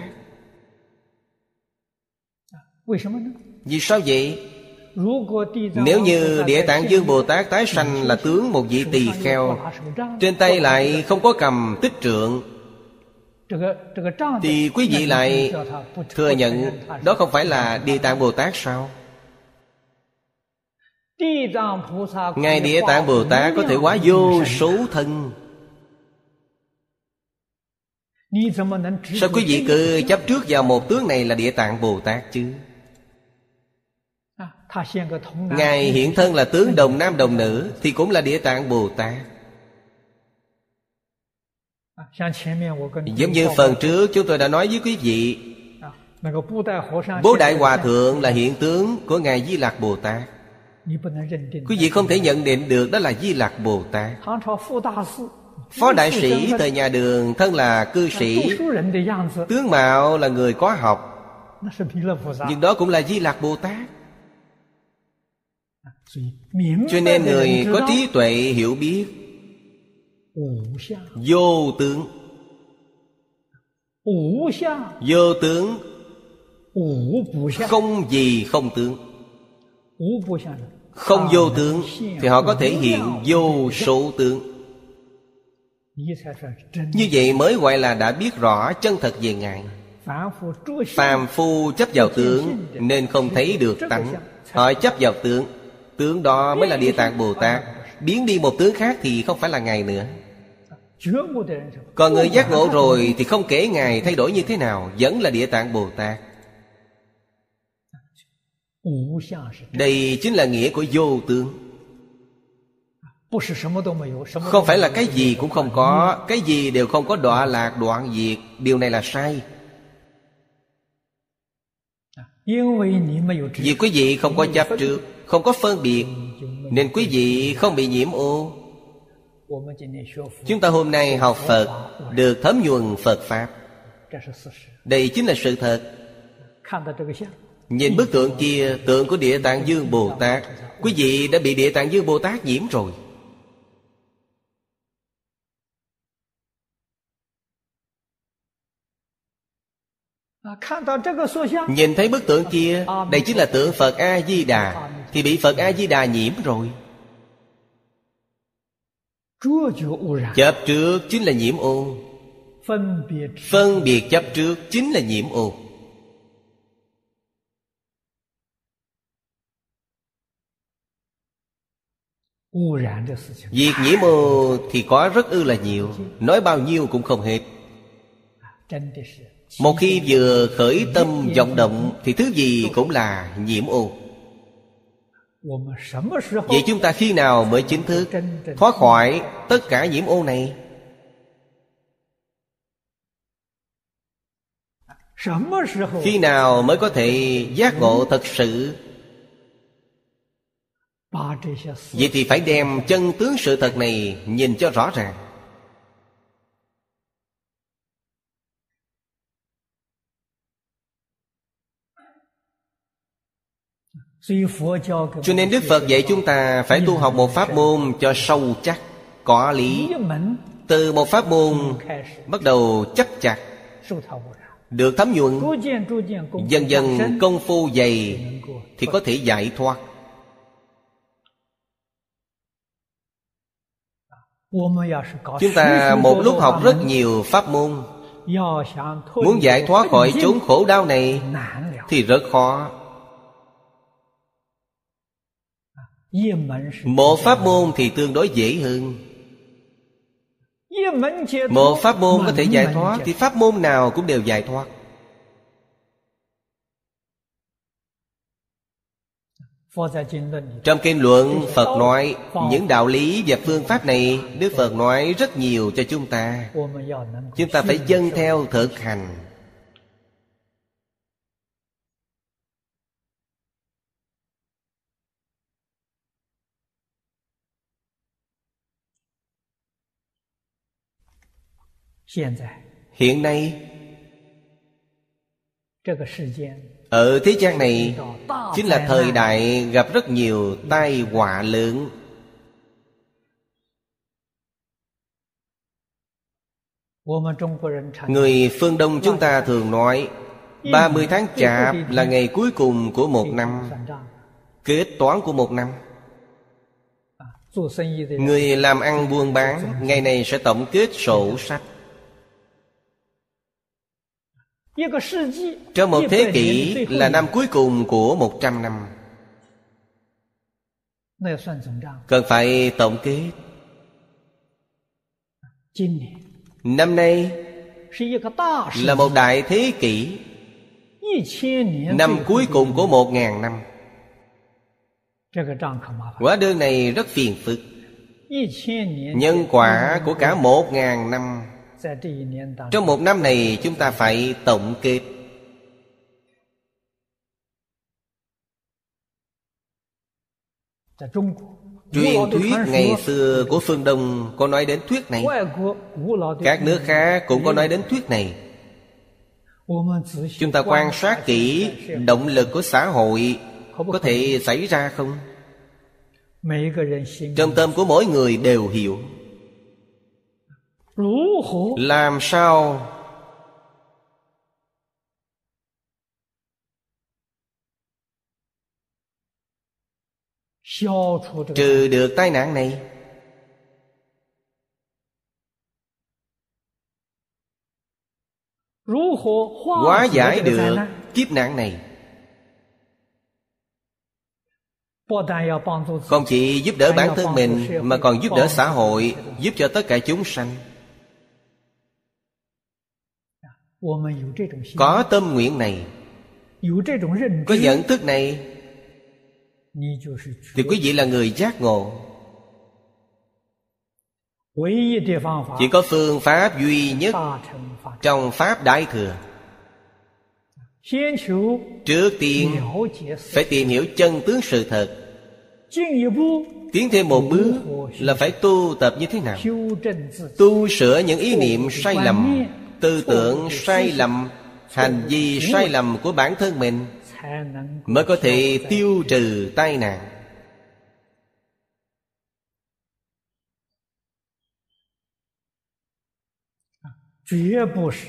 Vì sao vậy? Nếu như địa tạng dương bồ tát tái sanh là tướng một vị tỳ kheo trên tay lại không có cầm tích trượng thì quý vị lại thừa nhận đó không phải là địa tạng bồ tát sao? Ngài địa tạng bồ tát có thể quá vô số thân. Sao quý vị cứ chấp trước vào một tướng này là Địa Tạng Bồ Tát chứ? Ngài. Hiện thân là tướng đồng nam đồng nữ Thì cũng là Địa Tạng Bồ Tát. Giống như phần trước chúng tôi đã nói với quý vị Bố Đại Hòa Thượng là hiện tướng của Ngài Di Lạc Bồ Tát. Quý vị không thể nhận định được đó là Di Lạc Bồ Tát. Phó đại sĩ thời nhà đường thân là cư sĩ Tướng mạo là người có học. Nhưng đó cũng là Di Lạc Bồ Tát. Cho nên người có trí tuệ hiểu biết. Vô tướng. Vô tướng. Không gì không tướng. Không vô tướng Thì họ có thể hiện vô số tướng như vậy mới gọi là đã biết rõ chân thật về ngài. Phàm phu chấp vào tướng nên không thấy được tánh. họ chấp vào tướng. Tướng đó mới là địa tạng bồ tát. Biến đi một tướng khác thì không phải là ngài nữa. Còn người giác ngộ rồi thì không kể ngài thay đổi như thế nào vẫn là địa tạng bồ tát. Đây chính là nghĩa của vô tướng không phải là cái gì cũng không có cái gì đều không có đọa lạc đoạn diệt. Điều này là sai. Vì quý vị không có chấp trước không có phân biệt nên quý vị không bị nhiễm ô chúng ta hôm nay học phật được thấm nhuần phật pháp. đây chính là sự thật. nhìn bức tượng kia tượng của địa tạng dương bồ tát. Quý vị đã bị địa tạng dương bồ tát nhiễm rồi. Nhìn thấy bức tượng kia Đây chính là tượng Phật A-di-đà. Thì bị Phật A-di-đà nhiễm rồi. Chấp trước chính là nhiễm ô Phân biệt. Chấp trước chính là nhiễm ô Việc nhiễm ô thì có rất ư là nhiều. Nói bao nhiêu cũng không hết. Một khi vừa khởi tâm vọng động, Thì thứ gì cũng là nhiễm ô Vậy chúng ta khi nào mới chính thức Thoát khỏi tất cả nhiễm ô này? Khi nào mới có thể giác ngộ thật sự? Vậy thì phải đem chân tướng sự thật này Nhìn cho rõ ràng. cho nên đức phật dạy chúng ta phải tu học một pháp môn cho sâu chắc, có lý. Từ một pháp môn bắt đầu chắc chặt, được thấm nhuận, dần dần công phu dày thì có thể giải thoát. Chúng ta một lúc học rất nhiều pháp môn, muốn giải thoát khỏi chốn khổ đau này thì rất khó. Một pháp môn thì tương đối dễ hơn. Một pháp môn có thể giải thoát Thì pháp môn nào cũng đều giải thoát. Trong kinh luận Phật nói Những đạo lý và phương pháp này Đức Phật nói rất nhiều cho chúng ta. Chúng ta phải dâng theo thực hành. hiện nay ở thế gian này chính là thời đại gặp rất nhiều tai họa lớn. người phương đông chúng ta thường nói 30 tháng chạp là ngày cuối cùng của một năm Kết toán của một năm. Người làm ăn buôn bán Ngày này sẽ tổng kết sổ sách. Trong một thế kỷ là năm cuối cùng của 100 năm. Cần phải tổng kết. Năm nay là một đại thế kỷ. Năm cuối cùng của một ngàn năm. Quả đơn này rất phiền phức. Nhân quả của cả một ngàn năm. Trong một năm này chúng ta phải tổng kết. Truyền thuyết ngày xưa. của phương Đông có nói đến thuyết này. Các nước khác cũng có nói đến thuyết này. Chúng ta quan sát kỹ động lực của xã hội Có thể xảy ra không? Trong tâm của mỗi người đều hiểu làm sao? Trừ được tai nạn này. Hóa giải được kiếp nạn này. Không chỉ giúp đỡ bản thân mình mà còn giúp đỡ xã hội giúp cho tất cả chúng sanh. có tâm nguyện này. có nhận thức này. thì quý vị là người giác ngộ. chỉ có phương pháp duy nhất trong pháp đại thừa. trước tiên phải tìm hiểu chân tướng sự thật. tiến thêm một bước là phải tu tập như thế nào? tu sửa những ý niệm sai lầm tư tưởng sai lầm hành vi sai lầm của bản thân mình mới có thể tiêu trừ tai nạn.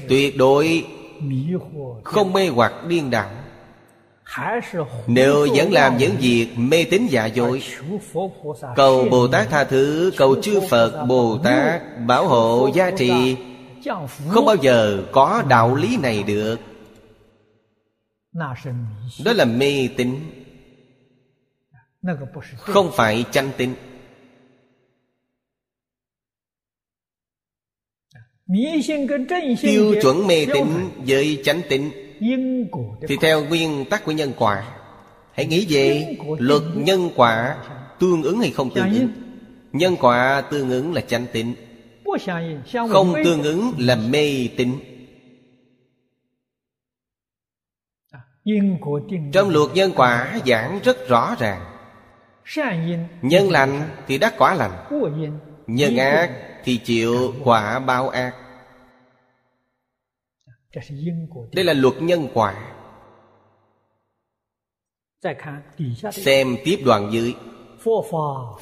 Tuyệt đối không mê hoặc điên đảo. Nếu vẫn làm những việc mê tín dạ dối cầu bồ tát tha thứ cầu chư phật bồ tát bảo hộ gia trì không bao giờ có đạo lý này được. Đó là mê tín. Không phải chân tín. Tiêu chuẩn mê tín với chánh tín. Thì theo nguyên tắc của nhân quả. Hãy nghĩ về luật nhân quả tương ứng hay không tương ứng. Dạ, nhân quả tương ứng là chánh tín không tương ứng là mê tín. Trong luật nhân quả giảng rất rõ ràng. Nhân lành thì đắc quả lành nhân ác thì chịu quả báo ác. Đây là luật nhân quả. Xem tiếp đoạn dưới.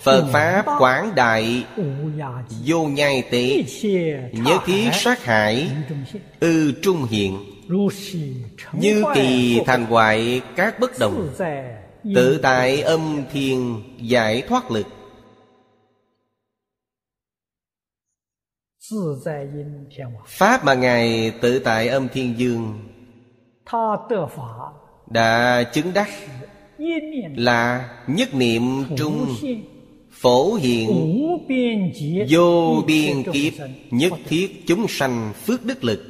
Phật Pháp quảng đại, Vô nhai tế, Nhớ ký sát hải, Ư trung hiện. Như kỳ thành hoại các bất đồng. Tự tại âm thiên giải thoát lực. Pháp mà Ngài tự tại âm thiên dương, Đã chứng đắc là nhất niệm trung phổ hiện vô biên kiếp nhất thiết chúng sanh phước đức lực.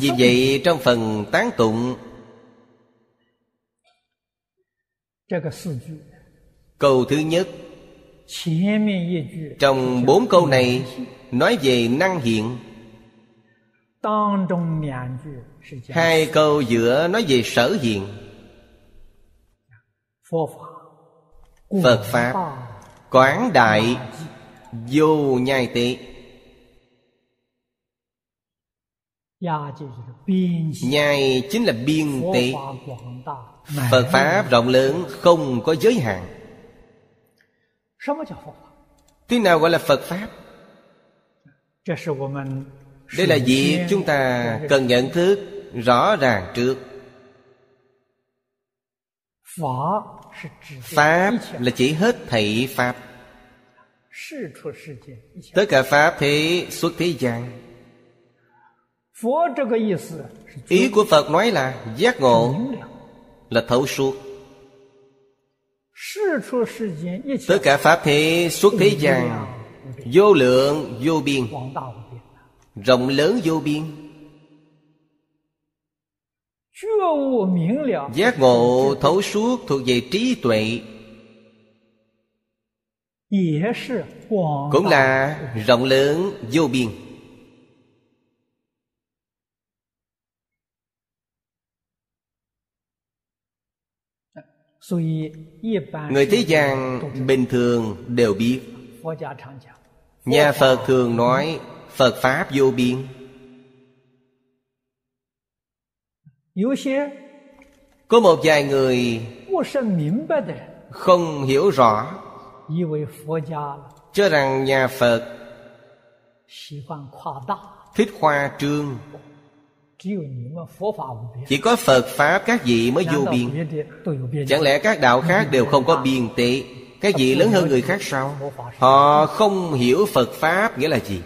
Vì vậy trong phần tán tụng câu thứ nhất trong bốn câu này nói về năng hiện hai câu giữa nói về sở diện. Phật pháp. Quán đại vô nhai tị. Nhai chính là biên tị. Phật pháp rộng lớn không có giới hạn. Tiếng nào gọi là phật pháp? đây là việc chúng ta cần nhận thức rõ ràng trước. Pháp là chỉ hết thảy pháp. Tất cả pháp thế xuất thế gian. Ý của phật nói là giác ngộ là thấu suốt. Tất cả pháp thế xuất thế gian. vô lượng vô biên rộng lớn vô biên. Giác ngộ thấu suốt thuộc về trí tuệ. Cũng là rộng lớn vô biên. Người thế gian bình thường đều biết. Nhà phật thường nói Phật Pháp vô biên. Có một vài người Không hiểu rõ Cho rằng nhà Phật Thích khoa trương. Chỉ có Phật Pháp các vị mới vô biên. Chẳng lẽ các đạo khác đều không có biên tệ Các vị lớn hơn người khác sao? Họ không hiểu Phật Pháp nghĩa là gì?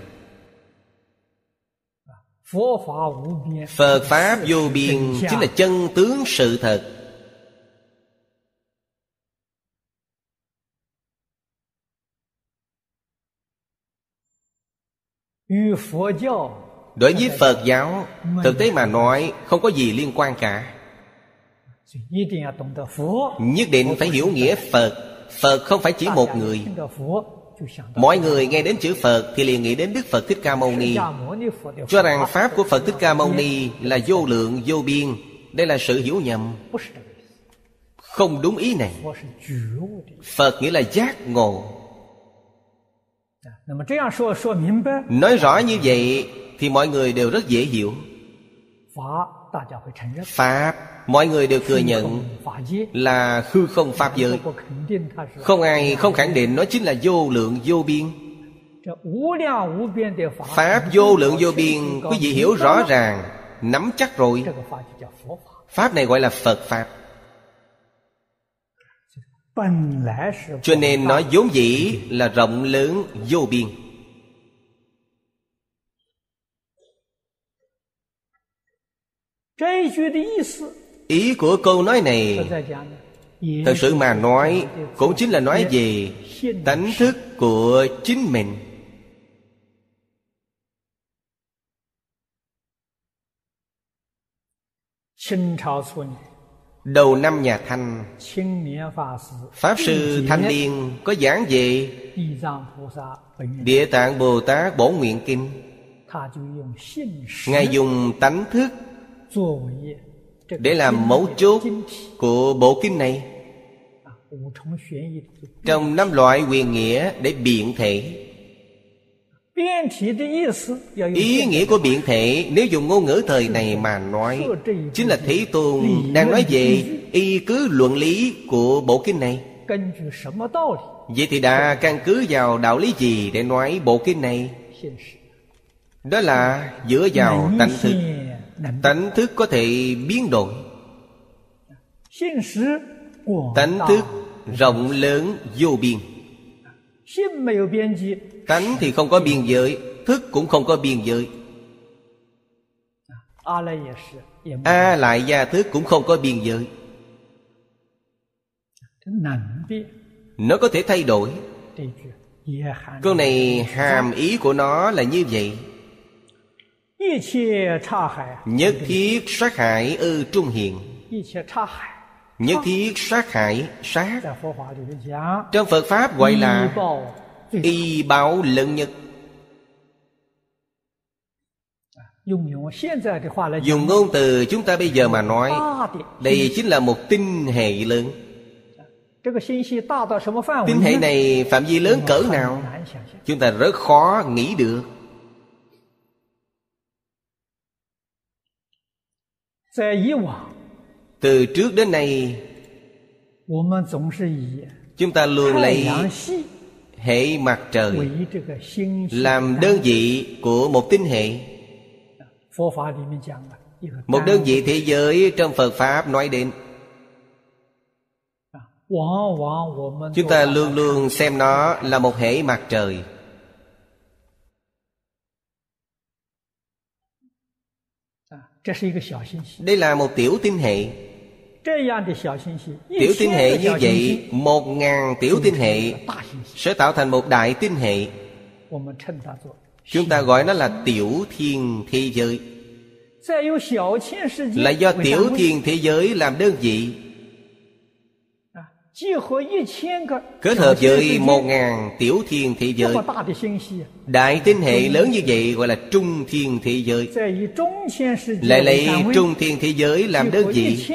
Phật Pháp vô biên Chính là chân tướng sự thật. Đối với Phật giáo Thực tế mà nói Không có gì liên quan cả. Nhất định phải hiểu nghĩa Phật. Phật không phải chỉ một người. Mọi người nghe đến chữ Phật Thì liền nghĩ đến Đức Phật Thích Ca Mâu Ni. Cho rằng Pháp của Phật Thích Ca Mâu Ni Là vô lượng, vô biên. Đây là sự hiểu nhầm. Không đúng ý này. Phật nghĩa là giác ngộ. Nói rõ như vậy Thì mọi người đều rất dễ hiểu. Pháp Mọi người đều thừa nhận Là hư không Pháp giới. Không ai không khẳng định Nó chính là vô lượng vô biên. Pháp vô lượng vô biên Quý vị hiểu rõ ràng Nắm chắc rồi. Pháp. Này gọi là Phật Pháp. Cho nên nó vốn dĩ là rộng lớn vô biên. Ý của câu nói này Thật sự mà nói Cũng chính là nói về Tánh thức của chính mình. Đầu năm nhà Thanh Pháp Sư Thanh Niên có giảng về Địa Tạng Bồ Tát Bổ Nguyện Kinh. Ngài dùng tánh thức để làm mấu chốt của bộ kinh này. À, Trong năm loại quyền nghĩa để biện thể. Ý nghĩa của biện thể nếu dùng ngôn ngữ thời này mà nói chính là thế tôn đang nói về y cứ luận lý của bộ kinh này. Vậy thì đã căn cứ vào đạo lý gì để nói bộ kinh này? Đó là dựa vào tánh thực tánh thức có thể biến đổi. Tánh thức rộng lớn vô biên. Tánh thì không có biên giới thức cũng không có biên giới. A lại gia thức cũng không có biên giới. Nó có thể thay đổi. Câu này hàm ý của nó là như vậy. Nhất thiết sát hại ư trung hiện Nhất thiết sát hại sát. Trong Phật Pháp gọi là Y báo lớn nhất. Dùng ngôn từ chúng ta bây giờ mà nói Đây chính là một tinh hệ lớn. Tinh hệ này phạm vi lớn cỡ nào? Chúng ta rất khó nghĩ được. từ trước đến nay chúng ta luôn lấy hệ mặt trời làm đơn vị của một tinh hệ. một đơn vị thế giới trong phật pháp nói đến. chúng ta luôn luôn xem nó là một hệ mặt trời. đây là một tiểu tinh hệ. tiểu tinh hệ như vậy một ngàn tiểu tinh hệ sẽ tạo thành một đại tinh hệ. chúng ta gọi nó là tiểu thiên thế giới. là do tiểu thiên thế giới làm đơn vị. Kết hợp với một ngàn tiểu thiên thế giới。Đại tinh hệ lớn như vậy gọi là trung thiên thế giới。Lại lấy trung thiên thế giới làm đơn vị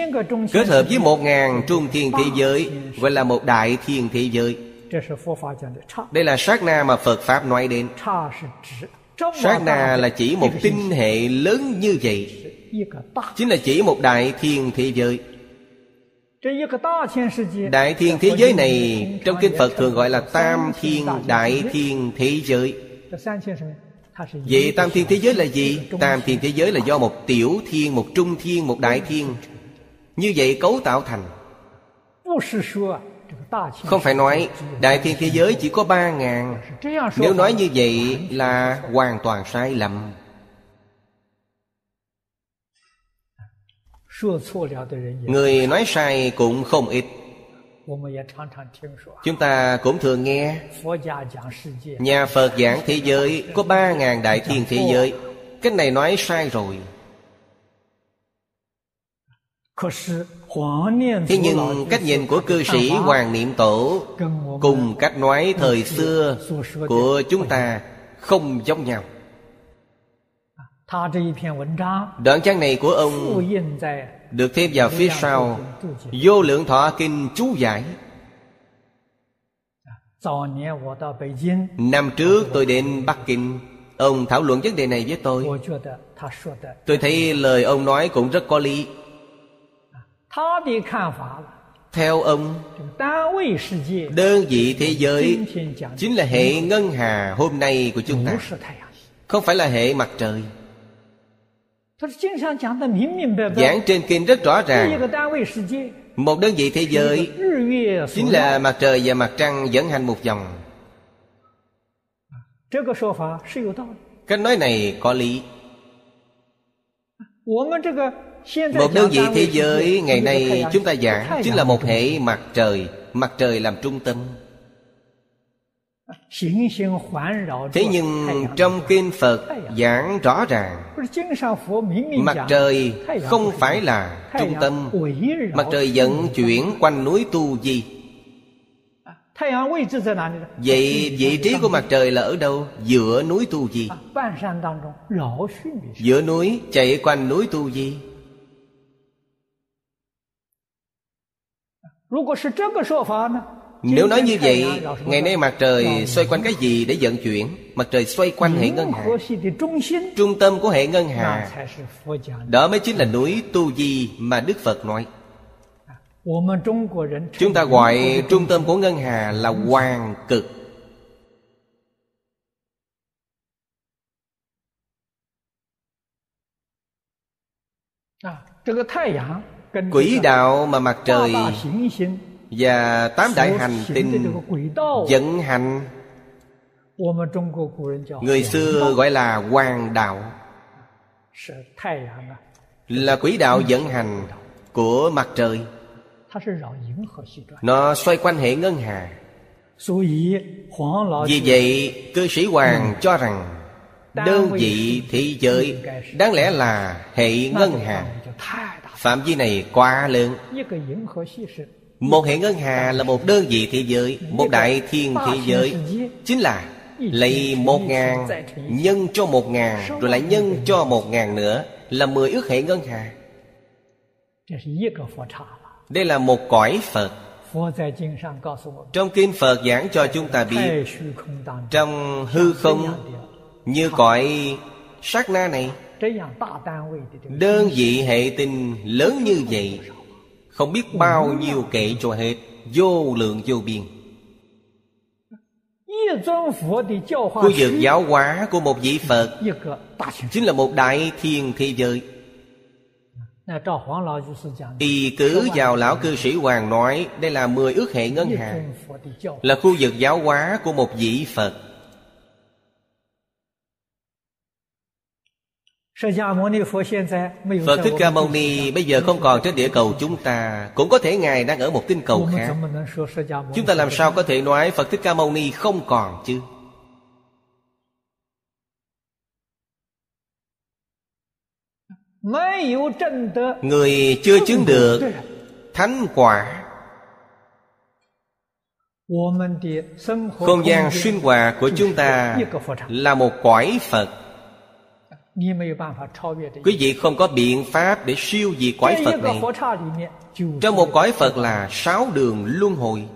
Kết hợp với một ngàn trung thiên thế giới Gọi là một đại thiên thế giới。Đây là sát na mà Phật Pháp nói đến。Sát na là chỉ một tinh hệ lớn như vậy。Chính là chỉ một đại thiên thế giới。Đại thiên thế giới này Trong kinh Phật thường gọi là Tam thiên đại thiên thế giới. Vậy tam thiên thế giới là gì? Tam thiên thế giới là do một tiểu thiên, một trung thiên, một đại thiên. Như vậy cấu tạo thành. Không phải nói đại thiên thế giới chỉ có ba ngàn. Nếu nói như vậy là hoàn toàn sai lầm. Người nói sai cũng không ít. Chúng ta cũng thường nghe. Nhà Phật giảng thế giới Có ba ngàn đại thiên thế giới. Cái này nói sai rồi. Thế nhưng cách nhìn của cư sĩ Hoàng Niệm Tổ Cùng cách nói thời xưa Của chúng ta không giống nhau. Đoạn trang này của ông Được thêm vào phía sau. Vô lượng thọ kinh chú giải. Năm trước tôi đến Bắc Kinh Ông thảo luận vấn đề này với tôi. Tôi thấy lời ông nói cũng rất có lý. Theo ông Đơn vị thế giới Chính là hệ ngân hà hôm nay của chúng ta Không phải là hệ mặt trời. Giảng trên kinh rất rõ ràng。Một đơn vị thế giới Chính là mặt trời và mặt trăng dẫn hành một vòng Cách nói này có lý。Một đơn vị thế giới ngày nay chúng ta giảng Chính là một hệ mặt trời Mặt trời làm trung tâm。Thế nhưng trong kinh Phật giảng rõ ràng Mặt trời không phải là trung tâm Mặt trời vận chuyển quanh núi Tu Di. Vậy vị trí của mặt trời là ở đâu? Giữa núi Tu Di. Giữa núi chạy quanh núi Tu Di. Nếu nếu nói như vậy Ngày nay mặt trời xoay quanh cái gì để vận chuyển? Mặt trời xoay quanh hệ ngân hà. Trung tâm của hệ ngân hà. Đó mới chính là núi Tu Di mà Đức Phật nói. Chúng ta gọi trung tâm của ngân hà là hoàng cực. Quỹ đạo mà mặt trời và tám đại hành tinh dẫn hành. Người xưa gọi là hoàng đạo. Là quỹ đạo dẫn hành của mặt trời. Nó xoay quanh hệ ngân hà. Vì vậy cư sĩ hoàng cho rằng đơn vị thị giới đáng lẽ là hệ ngân hà. Phạm vi này quá lớn. Một hệ ngân hà là một đơn vị thế giới, Một đại thiên thế giới. Chính là lấy một ngàn, Nhân cho một ngàn, Rồi lại nhân cho một ngàn nữa, Là mười ước hệ ngân hà. Đây là một cõi Phật. Trong Kinh Phật giảng cho chúng ta biết, Trong hư không, Như cõi sát na này, Đơn vị hệ tinh lớn như vậy không biết bao nhiêu kệ cho hết. Vô lượng vô biên. Khu vực giáo hóa của một vị Phật Chính là một đại thiên thế giới. Y cứ vào lão cư sĩ Hoàng nói Đây là 10 ước hệ ngân hàng Là khu vực giáo hóa của một vị Phật. Phật Thích Ca Mâu Ni bây giờ không còn trên địa cầu chúng ta. Cũng có thể Ngài đang ở một tinh cầu khác. Chúng ta làm sao có thể nói Phật Thích Ca Mâu Ni không còn chứ? Người chưa chứng được Thánh quả. Không gian xuyên hòa của chúng ta Là một quải Phật. Quý vị không có biện pháp để siêu diệt cõi Phật này. Trong một cõi Phật là sáu đường luân hồi.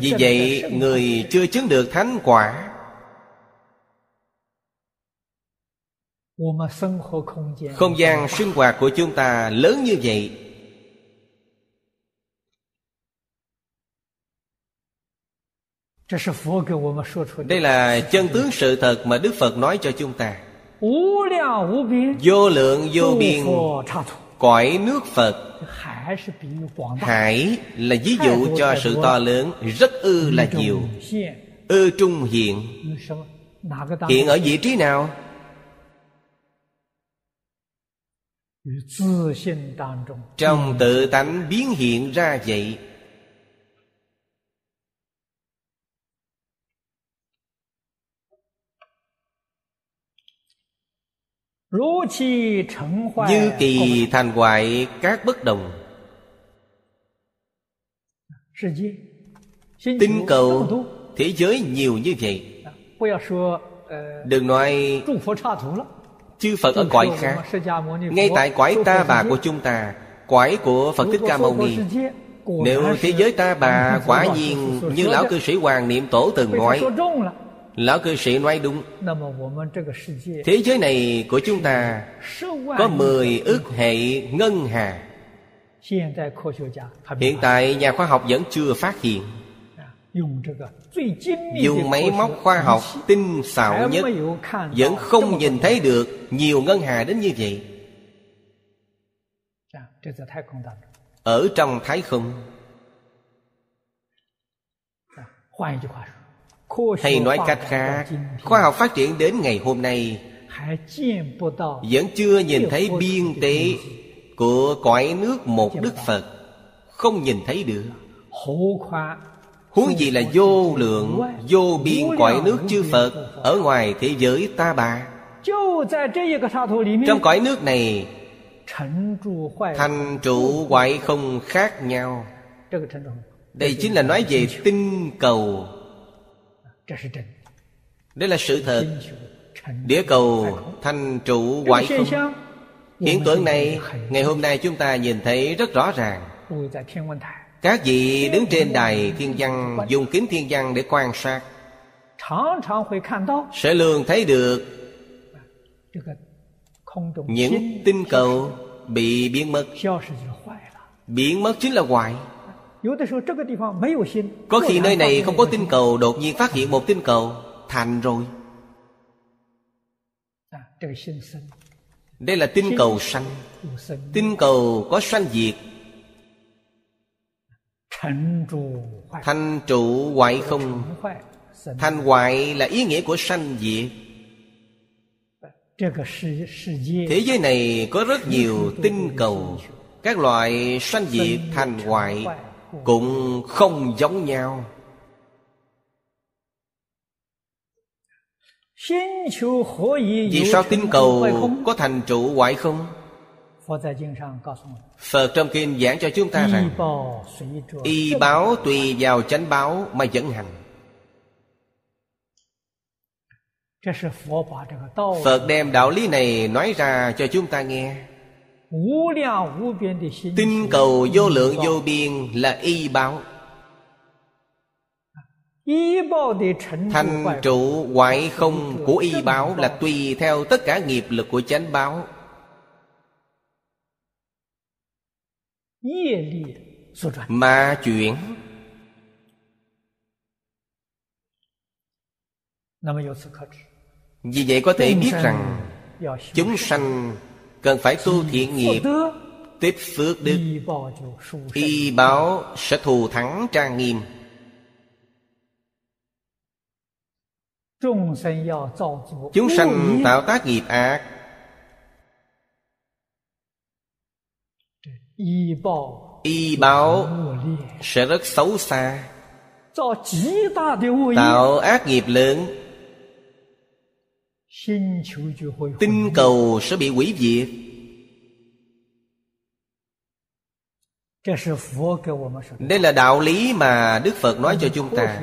Vì vậy người chưa chứng được thánh quả Không gian sinh hoạt của chúng ta lớn như vậy đây là chân tướng sự thật mà đức phật nói cho chúng ta. vô lượng vô biên. cõi nước phật. hải là ví dụ cho sự to lớn rất ư là nhiều. ư trung hiện. Hiện ở vị trí nào? Trong tự tánh biến hiện ra vậy như kỳ thành hoại các bất đồng. tinh cầu thế giới nhiều như vậy. đừng nói chư phật ở cõi khác. ngay tại cõi ta bà của chúng ta cõi của phật thích ca mâu ni. nếu thế giới ta bà quả nhiên như lão cư sĩ hoàng niệm tổ từng nói Lão cư sĩ nói đúng. Thế giới này của chúng ta Có mười ước hệ ngân hà. Hiện tại nhà khoa học vẫn chưa phát hiện. Dùng máy móc khoa học tinh xảo nhất Vẫn không nhìn thấy được nhiều ngân hà đến như vậy. Ở trong thái không hay nói cách khác, khoa học phát triển đến ngày hôm nay vẫn chưa nhìn thấy biên tế của cõi nước một đức phật. Không nhìn thấy được. Huống gì là vô lượng, vô biên cõi nước chư phật ở ngoài thế giới ta bà? Trong cõi nước này, thành trụ hoại không khác nhau. Đây chính là nói về tinh cầu. Đây là sự thật. Địa cầu thành trụ hoại không? Hiện tượng này Ngày hôm nay chúng ta nhìn thấy rất rõ ràng. Các vị đứng trên đài thiên văn Dùng kính thiên văn để quan sát. Sẽ lường thấy được Những tinh cầu bị biến mất. Biến mất chính là hoại có khi nơi này không có tinh cầu Đột nhiên phát hiện một tinh cầu. Thành rồi. Đây là tinh cầu sanh. Tinh cầu có sanh diệt. Thành trụ hoại. Không. Thành hoại là ý nghĩa của sanh diệt. Thế giới này có rất nhiều tinh cầu. Các loại sanh diệt thành hoại cũng không giống nhau. Vì sao tinh cầu có thành trụ hoại không? Phật trong kinh giảng cho chúng ta rằng Y báo tùy vào chánh báo mà dẫn hành. Phật đem đạo lý này nói ra cho chúng ta nghe. Tinh cầu vô lượng vô biên là y báo. Thành trụ hoại không của y báo là tùy theo tất cả nghiệp lực của chánh báo. Mà chuyển. Vì vậy có thể biết rằng Chúng sanh cần phải tu thiện nghiệp tích phước đức. Y báo sẽ thù thắng trang nghiêm. Chúng sanh tạo tác nghiệp ác. Y báo sẽ rất xấu xa. Tạo ác nghiệp lớn tinh cầu sẽ bị hủy diệt. Đây là đạo lý mà đức phật nói cho chúng ta.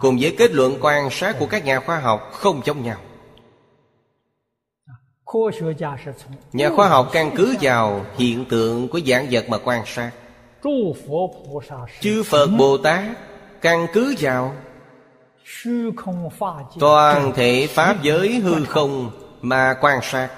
Cùng với kết luận quan sát của các nhà khoa học không giống nhau. Nhà khoa học căn cứ vào hiện tượng của dạng vật mà quan sát. Chư phật bồ tát căn cứ vào toàn thể pháp giới hư không mà quan sát.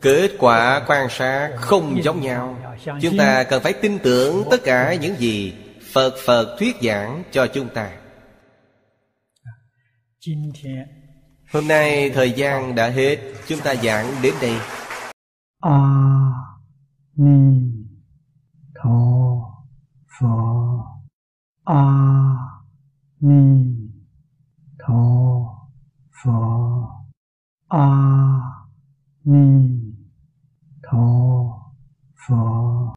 Kết quả quan sát không giống nhau. chúng ta cần phải tin tưởng tất cả những gì phật phật thuyết giảng cho chúng ta. Hôm nay thời gian đã hết. Chúng ta giảng đến đây. A ni tho phật 阿弥陀佛。阿弥陀佛。